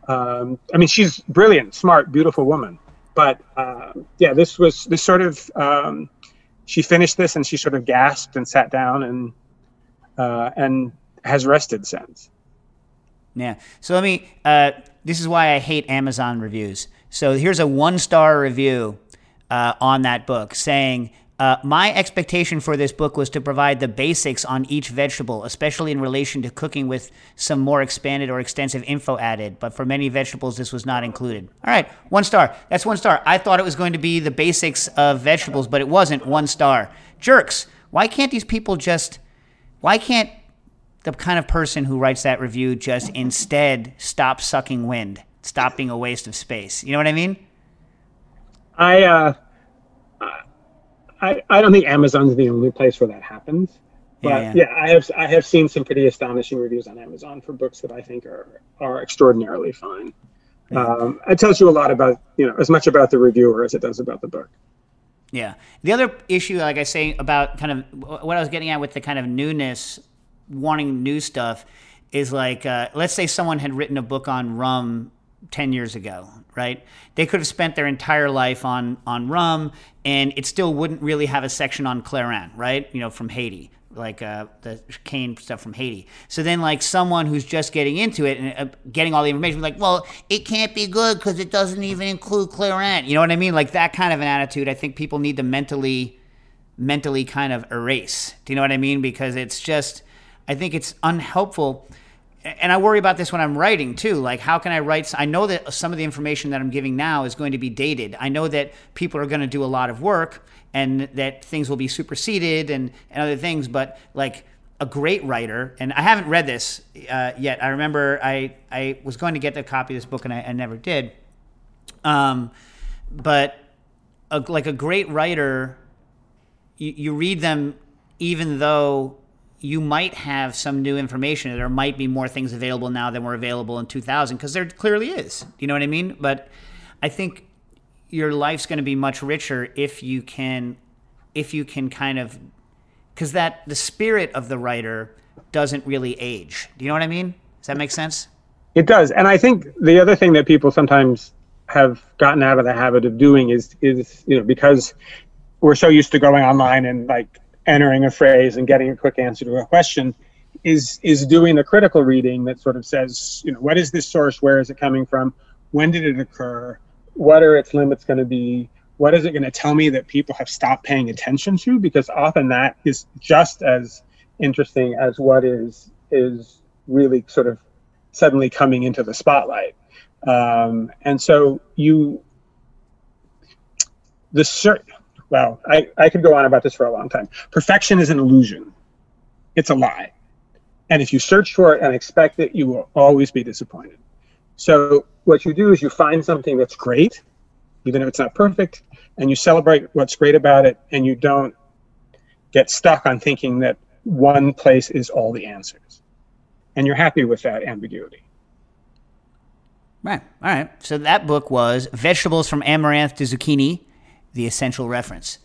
Um, I mean, she's brilliant, smart, beautiful woman. But uh, yeah, this was this sort of. Um, she finished this and she sort of gasped and sat down and uh, and has rested since.
Yeah. So let me. Uh, this is why I hate Amazon reviews. So here's a one star review uh, on that book saying. Uh, my expectation for this book was to provide the basics on each vegetable, especially in relation to cooking with some more expanded or extensive info added. But for many vegetables, this was not included. All right, one star. That's one star. I thought it was going to be the basics of vegetables, but it wasn't one star. Jerks. Why can't these people just. Why can't the kind of person who writes that review just instead stop sucking wind, stop being a waste of space. You know what I mean?
I, uh, I I don't think Amazon's the only place where that happens. But
Yeah,
yeah,
yeah.
I have I have seen some pretty astonishing reviews on Amazon for books that I think are are extraordinarily fine. Um, it tells you a lot about you know as much about the reviewer as it does about the book.
Yeah. The other issue, like I say, about kind of what I was getting at with the kind of newness, wanting new stuff, is like, uh, let's say someone had written a book on rum 10 years ago, right? They could have spent their entire life on, on rum, and it still wouldn't really have a section on Clairin, right? You know, from Haiti. Like uh, the cane stuff from Haiti. So then, like someone who's just getting into it and uh, getting all the information, like, well, it can't be good because it doesn't even include Clairin. You know what I mean? Like that kind of an attitude. I think people need to mentally, mentally kind of erase. Do you know what I mean? Because it's just, I think it's unhelpful. And I worry about this when I'm writing too. Like, how can I write? I know that some of the information that I'm giving now is going to be dated. I know that people are going to do a lot of work and that things will be superseded and, and other things. But like a great writer, and I haven't read this uh, yet. I remember I, I was going to get the copy of this book and I, I never did. Um, but a, like a great writer, you, you read them even though you might have some new information. There might be more things available now than were available in 2000 because there clearly is. You know what I mean? But I think your life's going to be much richer if you can if you can kind of because that the spirit of the writer doesn't really age. Do you know what I mean? Does that make sense?
It does, and I think the other thing that people sometimes have gotten out of the habit of doing is is you know because we're so used to going online and like entering a phrase and getting a quick answer to a question is is doing the critical reading that sort of says you know what is this source? Where is it coming from? When did it occur? What are its limits going to be? What is it going to tell me that people have stopped paying attention to? Because often that is just as interesting as what is is really sort of suddenly coming into the spotlight. Um, and so you the cert well I, I could go on about this for a long time. Perfection is an illusion. It's a lie. And if you search for it and expect it you will always be disappointed. So what you do is you find something that's great even if it's not perfect and you celebrate what's great about it and you don't get stuck on thinking that one place is all the answers. And you're happy with that ambiguity.
Right. All right. So that book was Vegetables from Amaranth to Zucchini, the essential reference.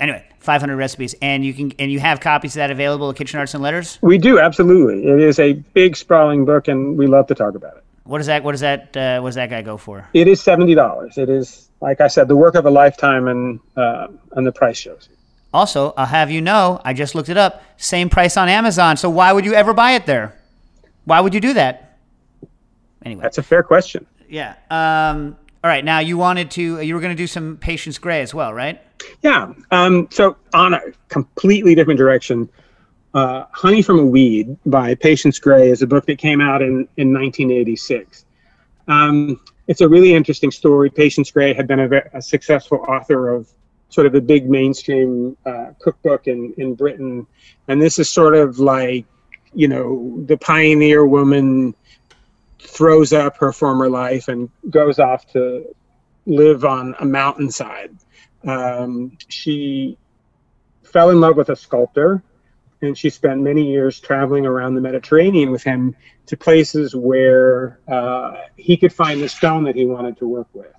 Anyway, 500 recipes, and you can and you have copies of that available at Kitchen Arts and Letters.
we do absolutely it is a big sprawling book and we love to talk about it
What does that? What does that? Uh, what does that guy go for?
it is $70 it is like i said the work of a lifetime and uh, and the price shows
Also, I'll have you know, I just looked it up. Same price on Amazon. So why would you ever buy it there? Why would you do that? Anyway,
that's a fair question
yeah. Um, all right. Now you wanted to. You were going to do some Patience Gray as well, right?
Yeah. Um, so on a completely different direction, uh, Honey from a Weed by Patience Gray is a book that came out in, in 1986. Um, it's a really interesting story. Patience Gray had been a, a successful author of sort of the big mainstream uh, cookbook in, in Britain. And this is sort of like, you know, the pioneer woman throws up her former life and goes off to live on a mountainside. Um, she fell in love with a sculptor and she spent many years traveling around the Mediterranean with him to places where uh, he could find the stone that he wanted to work with.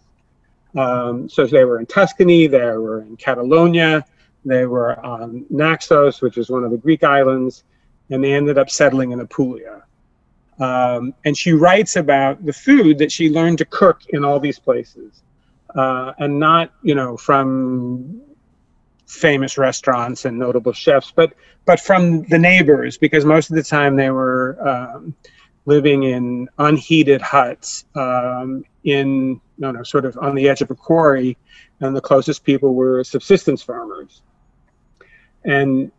Um, so they were in Tuscany, they were in Catalonia, they were on Naxos, which is one of the Greek islands, and they ended up settling in Apulia. Um, and she writes about the food that she learned to cook in all these places, uh, and not, you know, from famous restaurants and notable chefs, but but from the neighbors, because most of the time they were um, living in unheated huts um, in no no sort of on the edge of a quarry, and the closest people were subsistence farmers, and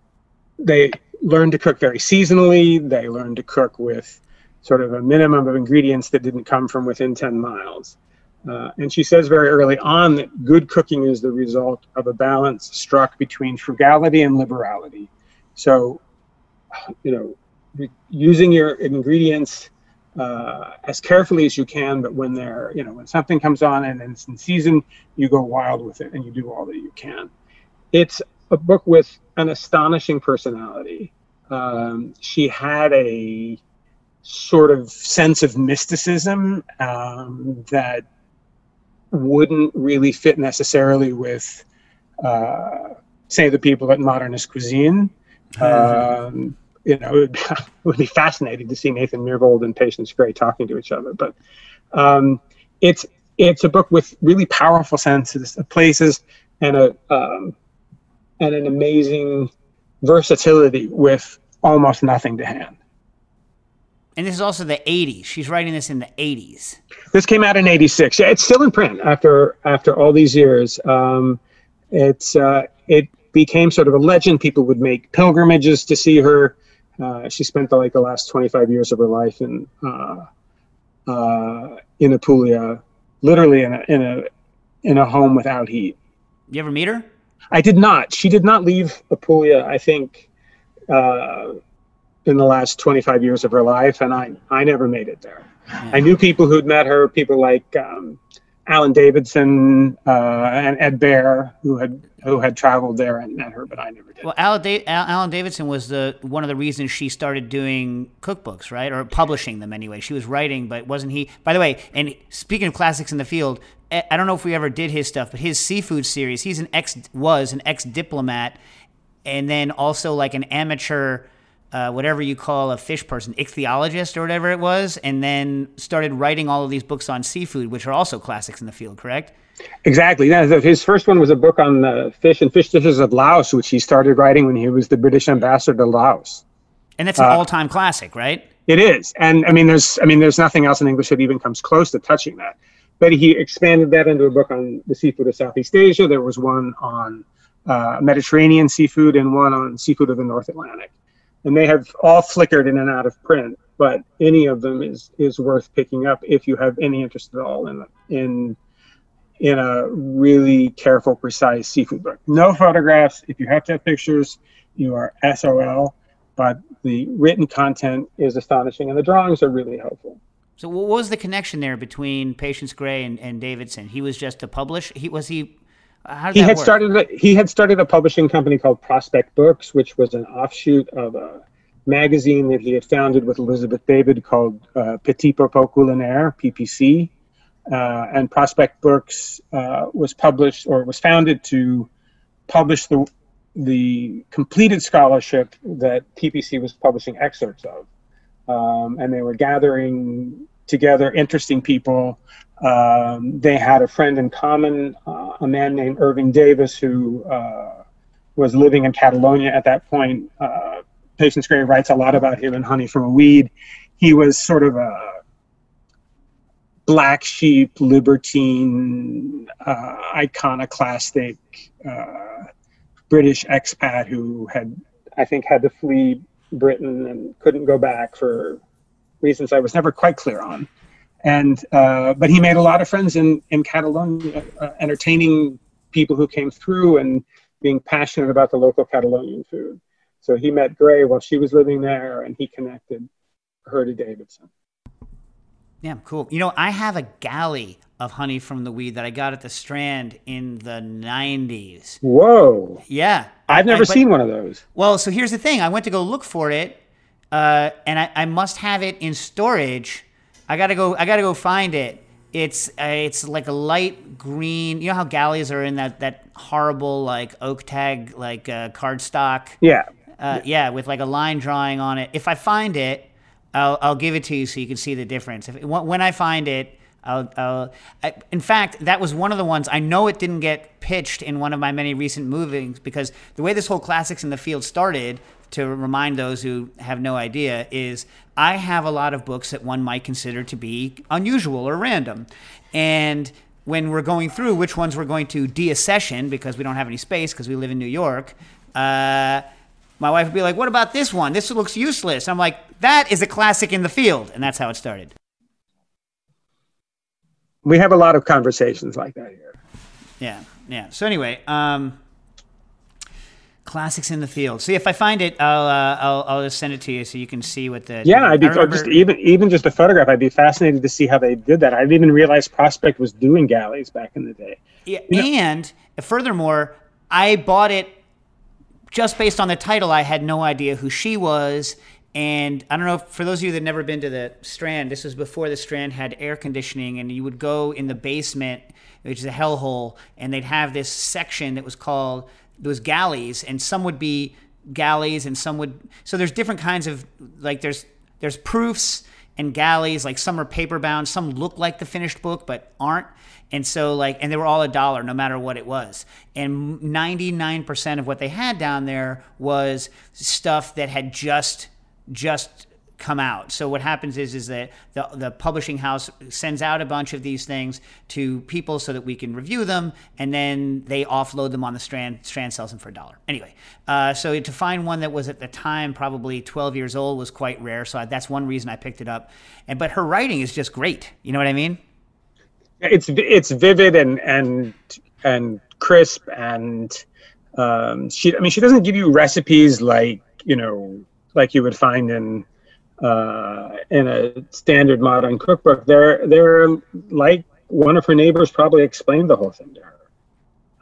they learned to cook very seasonally. They learned to cook with sort of a minimum of ingredients that didn't come from within 10 miles. Uh, and she says very early on that good cooking is the result of a balance struck between frugality and liberality. So, you know, using your ingredients uh, as carefully as you can, but when they're, you know, when something comes on and it's in season, you go wild with it and you do all that you can. It's a book with an astonishing personality. Um, she had a sort of sense of mysticism um, that wouldn't really fit necessarily with, uh, say, the people at modernist cuisine. Um, you know, it would, it would, be fascinating to see Nathan Myhrvold and Patience Gray talking to each other. But um, it's it's a book with really powerful senses of places and a um, and an amazing versatility with almost nothing to hand.
And this is also the 80s. She's writing this in the 80s.
This came out in 86. Yeah, it's still in print after after all these years. Um, it's uh, it became sort of a legend. People would make pilgrimages to see her. Uh, she spent the, like the last 25 years of her life in uh, uh, in Apulia, literally in a in a in a home without heat.
You ever meet her?
I did not. She did not leave Apulia. I think uh, in the last 25 years of her life, and I, I never made it there. Yeah. I knew people who'd met her, people like um, Alan Davidson uh, and Ed Behr, who had who had traveled there and met her, but I never did.
Well, Alan, da- Alan Davidson was the one of the reasons she started doing cookbooks, right, or publishing them anyway. She was writing, but wasn't he? By the way, and speaking of classics in the field, I don't know if we ever did his stuff, but his seafood series, he's an ex was an ex diplomat, and then also like an amateur uh, whatever you call a fish person, ichthyologist or whatever it was, and then started writing all of these books on seafood, which are also classics in the field, correct?
Exactly. Yeah, his first one was a book on the fish and fish dishes of Laos, which he started writing when he was the British ambassador to Laos.
And that's an uh, all-time classic, right?
It is, and I mean, there's, I mean, there's nothing else in English that even comes close to touching that. But he expanded that into a book on the seafood of Southeast Asia. There was one on uh, Mediterranean seafood and one on seafood of the North Atlantic and they have all flickered in and out of print. But any of them is is worth picking up if you have any interest at all in in in a really careful, precise seafood book. No photographs. If you have to have pictures, you are SOL. But the written content is astonishing, and the drawings are really helpful.
So, what was the connection there between Patience Gray and, and Davidson? He was just to publish. He was he
he had work? started a, he had started a publishing company called Prospect Books, which was an offshoot of a magazine that he had founded with Elizabeth David called uh, Petit Propos Culinaire. Uh, and Prospect Books uh, was published or was founded to publish the the completed scholarship that PPC was publishing excerpts of, um, and they were gathering together interesting people um, they had a friend in common, uh, a man named Irving Davis, who uh, was living in Catalonia at that point. Uh, Patience Gray writes a lot about him in Honey from a Weed. He was sort of a black sheep, libertine, uh, iconoclastic uh, British expat who had, I think, had to flee Britain and couldn't go back for reasons I was never quite clear on and uh, but he made a lot of friends in in Catalonia, uh, entertaining people who came through and being passionate about the local Catalonian food. So he met Gray while she was living there, and he connected her to Davidson.
Yeah, cool. You know, I have a galley of honey from the weed that I got at the Strand in the 90s.
Whoa.
Yeah.
I've never
I- but-
seen one of those.
Well, so here's the thing. I went to go look for it, uh, and I, I must have it in storage. I gotta go. I gotta go find it. It's uh, it's like a light green. You know how galleys are in that that horrible like oak tag like uh, cardstock.
Yeah.
Uh, yeah, with like a line drawing on it. If I find it, I'll, I'll give it to you so you can see the difference. If, when when I find it, I'll. I'll I, in fact, that was one of the ones I know it didn't get pitched in one of my many recent movings because the way this whole classics in the field started. To remind those who have no idea, is I have a lot of books that one might consider to be unusual or random, and when we're going through which ones we're going to deaccession because we don't have any space because we live in New York. Uh, my wife would be like, "What about this one? This looks useless." I'm like, "That is a classic in the field," and that's how it started.
We have a lot of conversations like that here.
Yeah, yeah. So anyway, um, classics in the field. See if I find it, I'll uh, I'll I'll just send it to you so you can see what the
Yeah, I'd be just even even just a photograph. I'd be fascinated to see how they did that. I didn't even realize Prospect was doing galleys back in the day.
Yeah, and furthermore, I bought it just based on the title. I had no idea who she was. And I don't know, if, for those of you that never been to the Strand, this was before the Strand had air conditioning, and you would go in the basement, which is a hellhole, and they'd have this section that was called those galleys, and some would be galleys, and some would. So there's different kinds of like there's there's proofs and galleys. Like some are paper bound, some look like the finished book but aren't. And so like, and they were all a dollar no matter what it was. And 99% of what they had down there was stuff that had just just come out. So what happens is is that the the publishing house sends out a bunch of these things to people so that we can review them, and then they offload them on the Strand. Strand sells them for a dollar. Anyway, uh, so to find one that was at the time probably 12 years old was quite rare. So I, that's one reason I picked it up. And but her writing is just great. You know what I mean?
It's it's vivid and and and crisp and um, she. I mean, she doesn't give you recipes like you know like you would find in uh, in a standard modern cookbook. They're they're like one of her neighbors probably explained the whole thing to her.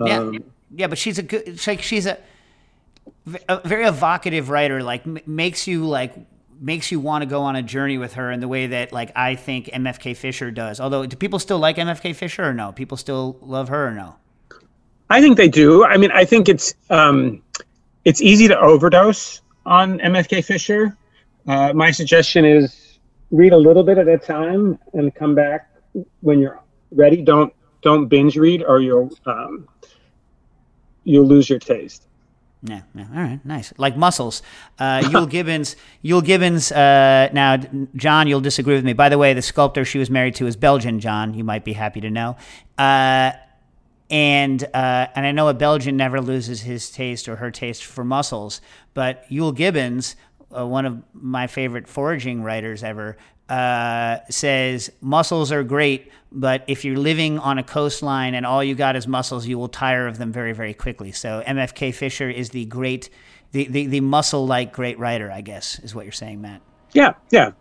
Yeah,
Um,
yeah, but she's a good. Like she's a, a very evocative writer. Like m- makes you like makes you want to go on a journey with her in the way that like I think MFK Fisher does. Although, do people still like MFK Fisher or no? People still love her or no?
I think they do. I mean, I think it's um, it's easy to overdose on MFK Fisher. Uh, my suggestion is read a little bit at a time and come back when you're ready. Don't don't binge read or you'll um, you'll lose your taste.
Yeah, yeah, all right, nice. Like muscles. Uh, Euell Gibbons. Euell Gibbons. Uh, now, John, you'll disagree with me. By the way, the sculptor she was married to is Belgian. John, you might be happy to know. Uh, and uh, and I know a Belgian never loses his taste or her taste for mussels, but Euell Gibbons, uh, one of my favorite foraging writers ever, uh, says mussels are great, but if you're living on a coastline and all you got is mussels, you will tire of them very very quickly. So MFK Fisher is the great, the the, the mussel like great writer, I guess, is what you're saying, Matt.
Yeah, yeah.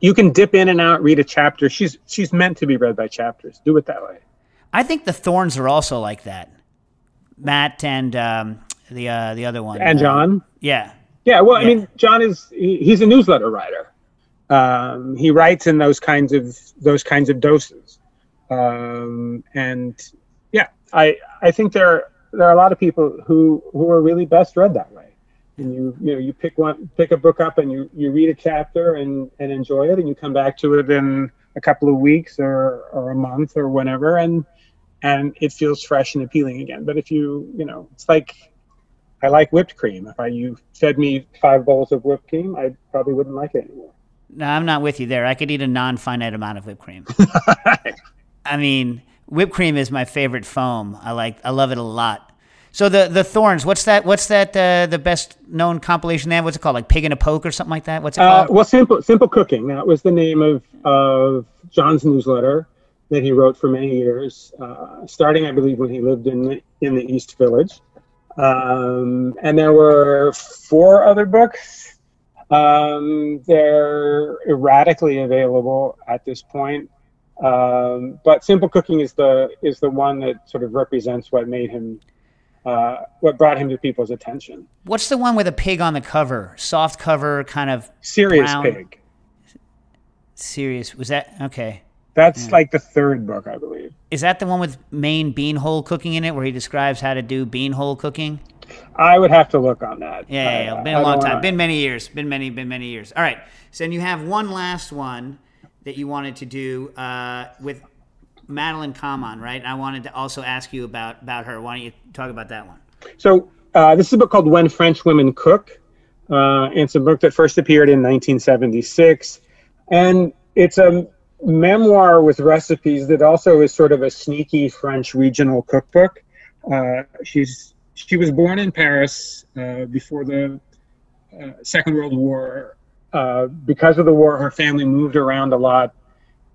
You can dip in and out, read a chapter. She's she's meant to be read by chapters. Do it that way.
I think the Thornes are also like that. Matt and um, the uh, the other one
And John.
yeah,
Yeah, well, I mean, John is he, he's a newsletter writer. Um, he writes in those kinds of those kinds of doses, um, and yeah, I I think there there are a lot of people who who are really best read that way. And you you know you pick one pick a book up and you you read a chapter and and enjoy it, and you come back to it in a couple of weeks or or a month or whenever, and and it feels fresh and appealing again. But if you you know it's like I like whipped cream. If I you fed me five bowls of whipped cream, I probably wouldn't like it anymore.
No, I'm not with you there. I could eat a non-finite amount of whipped cream. I mean, whipped cream is my favorite foam. I like, I love it a lot. So the the Thornes, what's that? What's that? Uh, the best known compilation they have? What's it called? Like Pig in a Poke or something like that? What's it
Uh,
called?
well, simple simple cooking. That was the name of of John's newsletter that he wrote for many years, uh, starting, I believe, when he lived in the, in the East Village. Um, and there were four other books. Um, they're erratically available at this point, um, but Simple Cooking is the is the one that sort of represents what made him, uh, what brought him to people's attention.
What's the one with a pig on the cover? Soft cover, kind of
Serious
brown-
Pig.
Serious. Was that okay?
That's
Yeah.
like the third book, I believe.
Is that the one with Maine beanhole cooking in it, where he describes how to do beanhole cooking?
I would have to look on that.
Yeah, yeah, yeah. Been
I
a long time.
wanna-
Been many years. Been many, been many years. All right. So then you have one last one that you wanted to do uh, with Madeleine Kamman, right? I wanted to also ask you about about her. Why don't you talk about that one?
So uh, this is a book called When French Women Cook. Uh, and it's a book that first appeared in 1976. And it's a memoir with recipes that also is sort of a sneaky French regional cookbook. Uh, she's she was born in Paris uh, before the uh, Second World War. Uh, because of the war, her family moved around a lot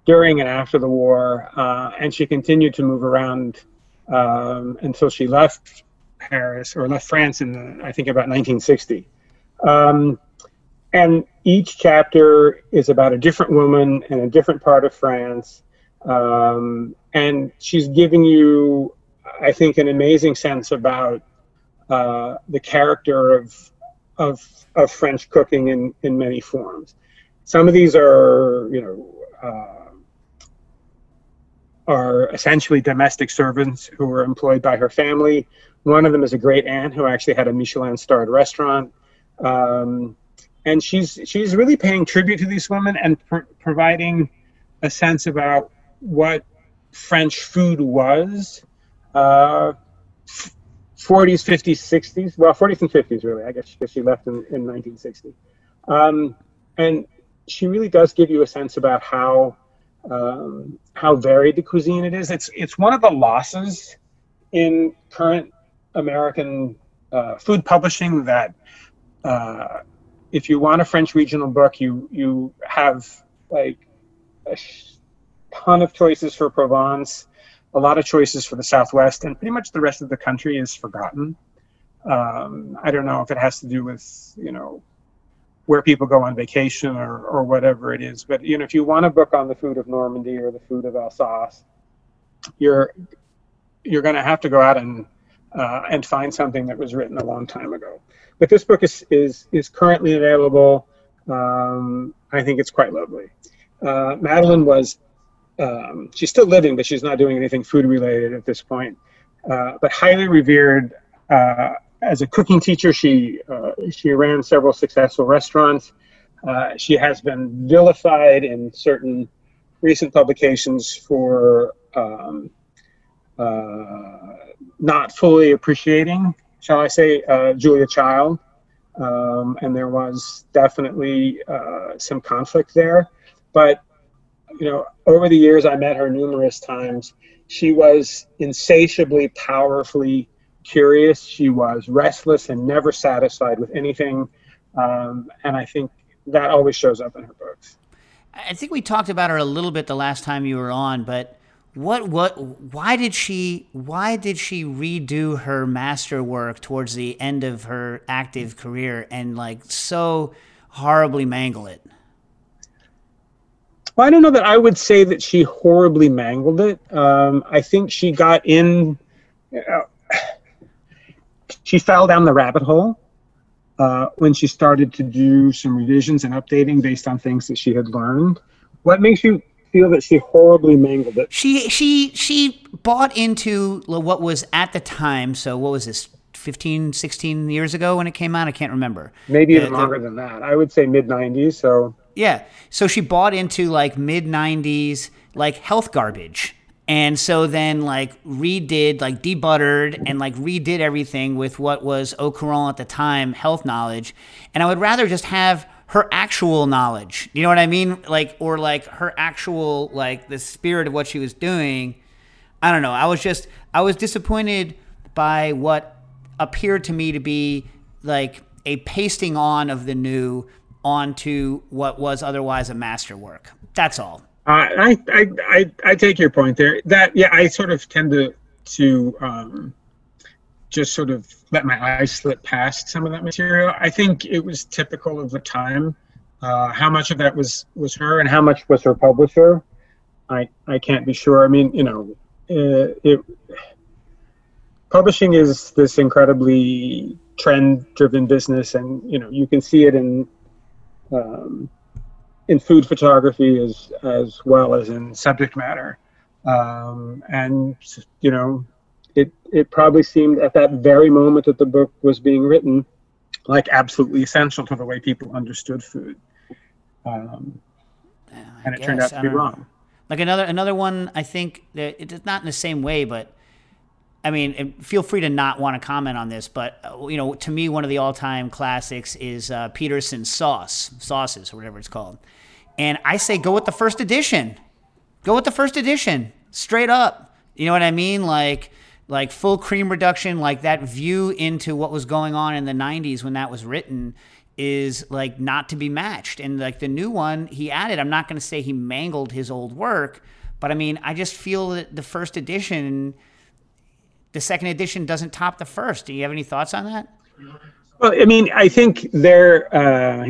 during and after the war, uh, and she continued to move around um, until she left Paris or left France in I think about 1960. Um, and each chapter is about a different woman in a different part of France. Um, and she's giving you, I think, an amazing sense about uh, the character of, of, of French cooking in, in many forms. Some of these are, you know, uh, are essentially domestic servants who were employed by her family. One of them is a great aunt who actually had a Michelin starred restaurant. Um, and she's she's really paying tribute to these women and pr- providing a sense about what French food was. Uh, 40s, 50s, 60s. Well, 40s and 50s, really. I guess because she left in, in 1960. Um, and she really does give you a sense about how um, how varied the cuisine it is. It's it's one of the losses in current American uh, food publishing that uh, if you want a French regional book, you you have like a ton of choices for Provence, a lot of choices for the Southwest, and pretty much the rest of the country is forgotten. Um, I don't know if it has to do with you know where people go on vacation or, or whatever it is. But you know, if you want a book on the food of Normandy or the food of Alsace, you're you're going to have to go out and uh, and find something that was written a long time ago. But this book is is is currently available. Um, I think it's quite lovely. Uh, Madeleine was um, she's still living, but she's not doing anything food related at this point. Uh, but highly revered uh, as a cooking teacher. She uh, she ran several successful restaurants. Uh, she has been vilified in certain recent publications for um, uh, not fully appreciating, shall I say, uh, Julia Child. Um, and there was definitely uh, some conflict there. But you know, over the years, I met her numerous times. She was insatiably, powerfully curious. She was restless and never satisfied with anything. Um, and I think that always shows up in her books.
I think we talked about her a little bit the last time you were on, but what what why did she why did she redo her masterwork towards the end of her active career and like so horribly mangle it?
Well, I don't know that I would say that she horribly mangled it. Um, I think she got in, know, she fell down the rabbit hole uh, when she started to do some revisions and updating based on things that she had learned. What makes you that she horribly mangled it?
She she she bought into what was at the time, so what was this 15 16 years ago when it came out? I can't remember.
Maybe even
The- the-
longer than that. I would say mid 90s. So
Yeah. So she bought into like mid 90s, like health garbage. And so then like redid, like debuttered and like redid everything with what was Au Courant at the time, health knowledge. And I would rather just have her actual knowledge. You know what I mean? Like, or like her actual, like the spirit of what she was doing. I don't know. I was just, I was disappointed by what appeared to me to be like a pasting on of the new onto what was otherwise a masterwork. That's all.
I, I, I, I take your point there. That yeah, I sort of tend to to um, just sort of let my eyes slip past some of that material. I think it was typical of the time. Uh, how much of that was was her, and how much was her publisher? I I can't be sure. I mean, you know, uh, it publishing is this incredibly trend driven business, and you know you can see it in um, in food photography as as well as in subject matter. Um, and you know, it it probably seemed at that very moment that the book was being written, like absolutely essential to the way people understood food. Um, and it turned out to be
know.
wrong.
Like another another one, I think that it's not in the same way, but I mean, feel free to not want to comment on this, but uh, you know, to me, one of the all-time classics is uh, Peterson's Sauce, sauces or whatever it's called, and I say go with the first edition. Go with the first edition, straight up. You know what I mean? Like, like full cream reduction, like that view into what was going on in the '90s when that was written is like not to be matched. And like the new one, he added. I'm not going to say he mangled his old work, but I mean, I just feel that the first edition, the second edition, doesn't top the first. Do you have any thoughts on that?
Well, I mean, I think they're uh,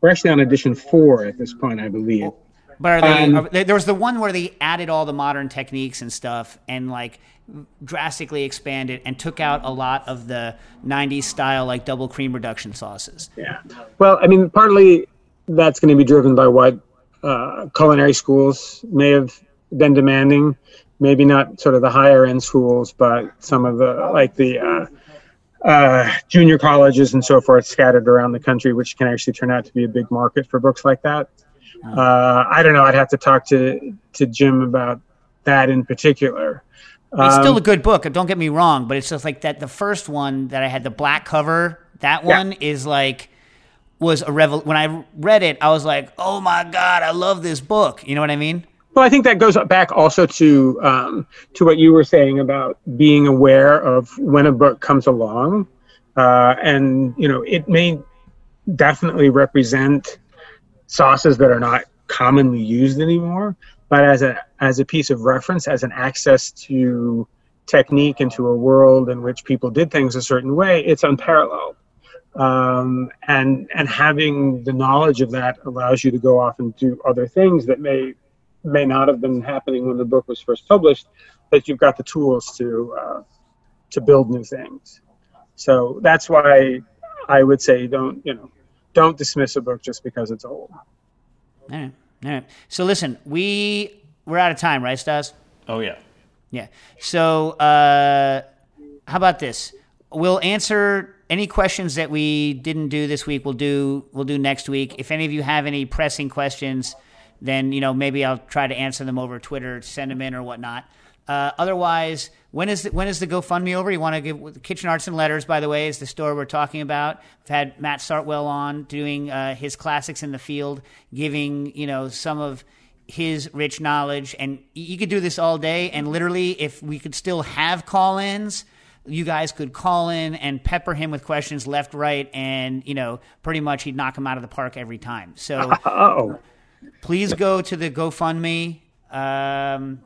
we're actually on edition four at this point, I believe.
But are they,
Um,
are- there was the one where they added all the modern techniques and stuff and like drastically expanded and took out a lot of the 90s style like double cream reduction sauces.
Yeah. Well, I mean, partly that's going to be driven by what uh, culinary schools may have been demanding. Maybe not sort of the higher end schools, but some of the like the uh, uh, junior colleges and so forth scattered around the country, which can actually turn out to be a big market for books like that. Uh, I don't know. I'd have to talk to to Jim about that in particular.
It's still
Um,
a good book, don't get me wrong, but it's just like that the first one that I had the black cover, that
Yeah.
one is like was a revel when I read it, I was like, "Oh my god, I love this book." You know what I mean?
Well, I think that goes back also to um, to what you were saying about being aware of when a book comes along, uh, and you know it may definitely represent sauces that are not commonly used anymore, but as a as a piece of reference, as an access to technique into a world in which people did things a certain way, it's unparalleled. Um, and and having the knowledge of that allows you to go off and do other things that may may not have been happening when the book was first published, but you've got the tools to uh, to build new things. So that's why I would say don't you know don't dismiss a book just because it's old.
All right. All right. So listen, we we're out of time, right, Stas?
Oh yeah.
Yeah. So uh, how about this? We'll answer any questions that we didn't do this week. We'll do we'll do next week. If any of you have any pressing questions, then you know maybe I'll try to answer them over Twitter, send them in or whatnot. Uh, otherwise, when is the, when is the GoFundMe over? You want to give Kitchen Arts and Letters, by the way, is the store we're talking about. We've had Matt Sartwell on doing uh, his classics in the field, giving you know some of his rich knowledge and you could do this all day and literally if we could still have call-ins you guys could call in and pepper him with questions left right and you know pretty much he'd knock him out of the park every time so
Oh,
please go to the gofundme um,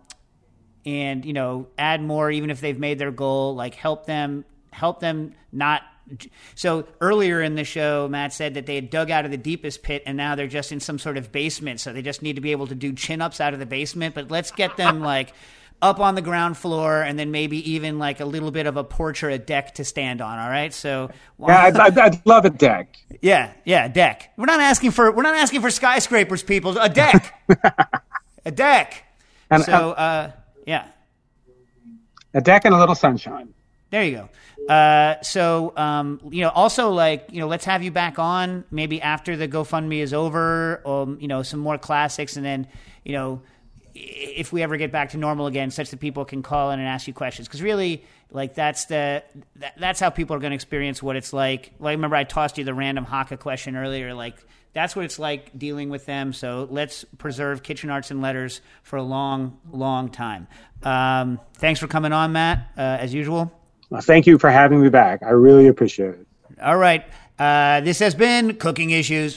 and you know add more even if they've made their goal like help them help them not so earlier in the show matt said that they had dug out of the deepest pit and now they're just in some sort of basement so they just need to be able to do chin-ups out of the basement but let's get them like up on the ground floor and then maybe even like a little bit of a porch or a deck to stand on all right so
yeah, I'd, I'd, I'd love a deck.
yeah, yeah, deck. We're not asking for we're not asking for skyscrapers, people. A deck, a deck.
And,
so, uh, yeah,
A deck and a little sunshine.
there you go. Uh, so, um, you know, also like you know, let's have you back on maybe after the GoFundMe is over, or you know, some more classics, and then you know, if we ever get back to normal again, such that people can call in and ask you questions, because really. Like that's the that, that's how people are going to experience what it's like. Like remember I tossed you the random Haka question earlier. Like that's what it's like dealing with them. So let's preserve kitchen arts and letters for a long, long time. Um, thanks for coming on, Matt, uh, as usual.
Well, thank you for having me back. I really appreciate it.
All right. Uh, this has been Cooking Issues.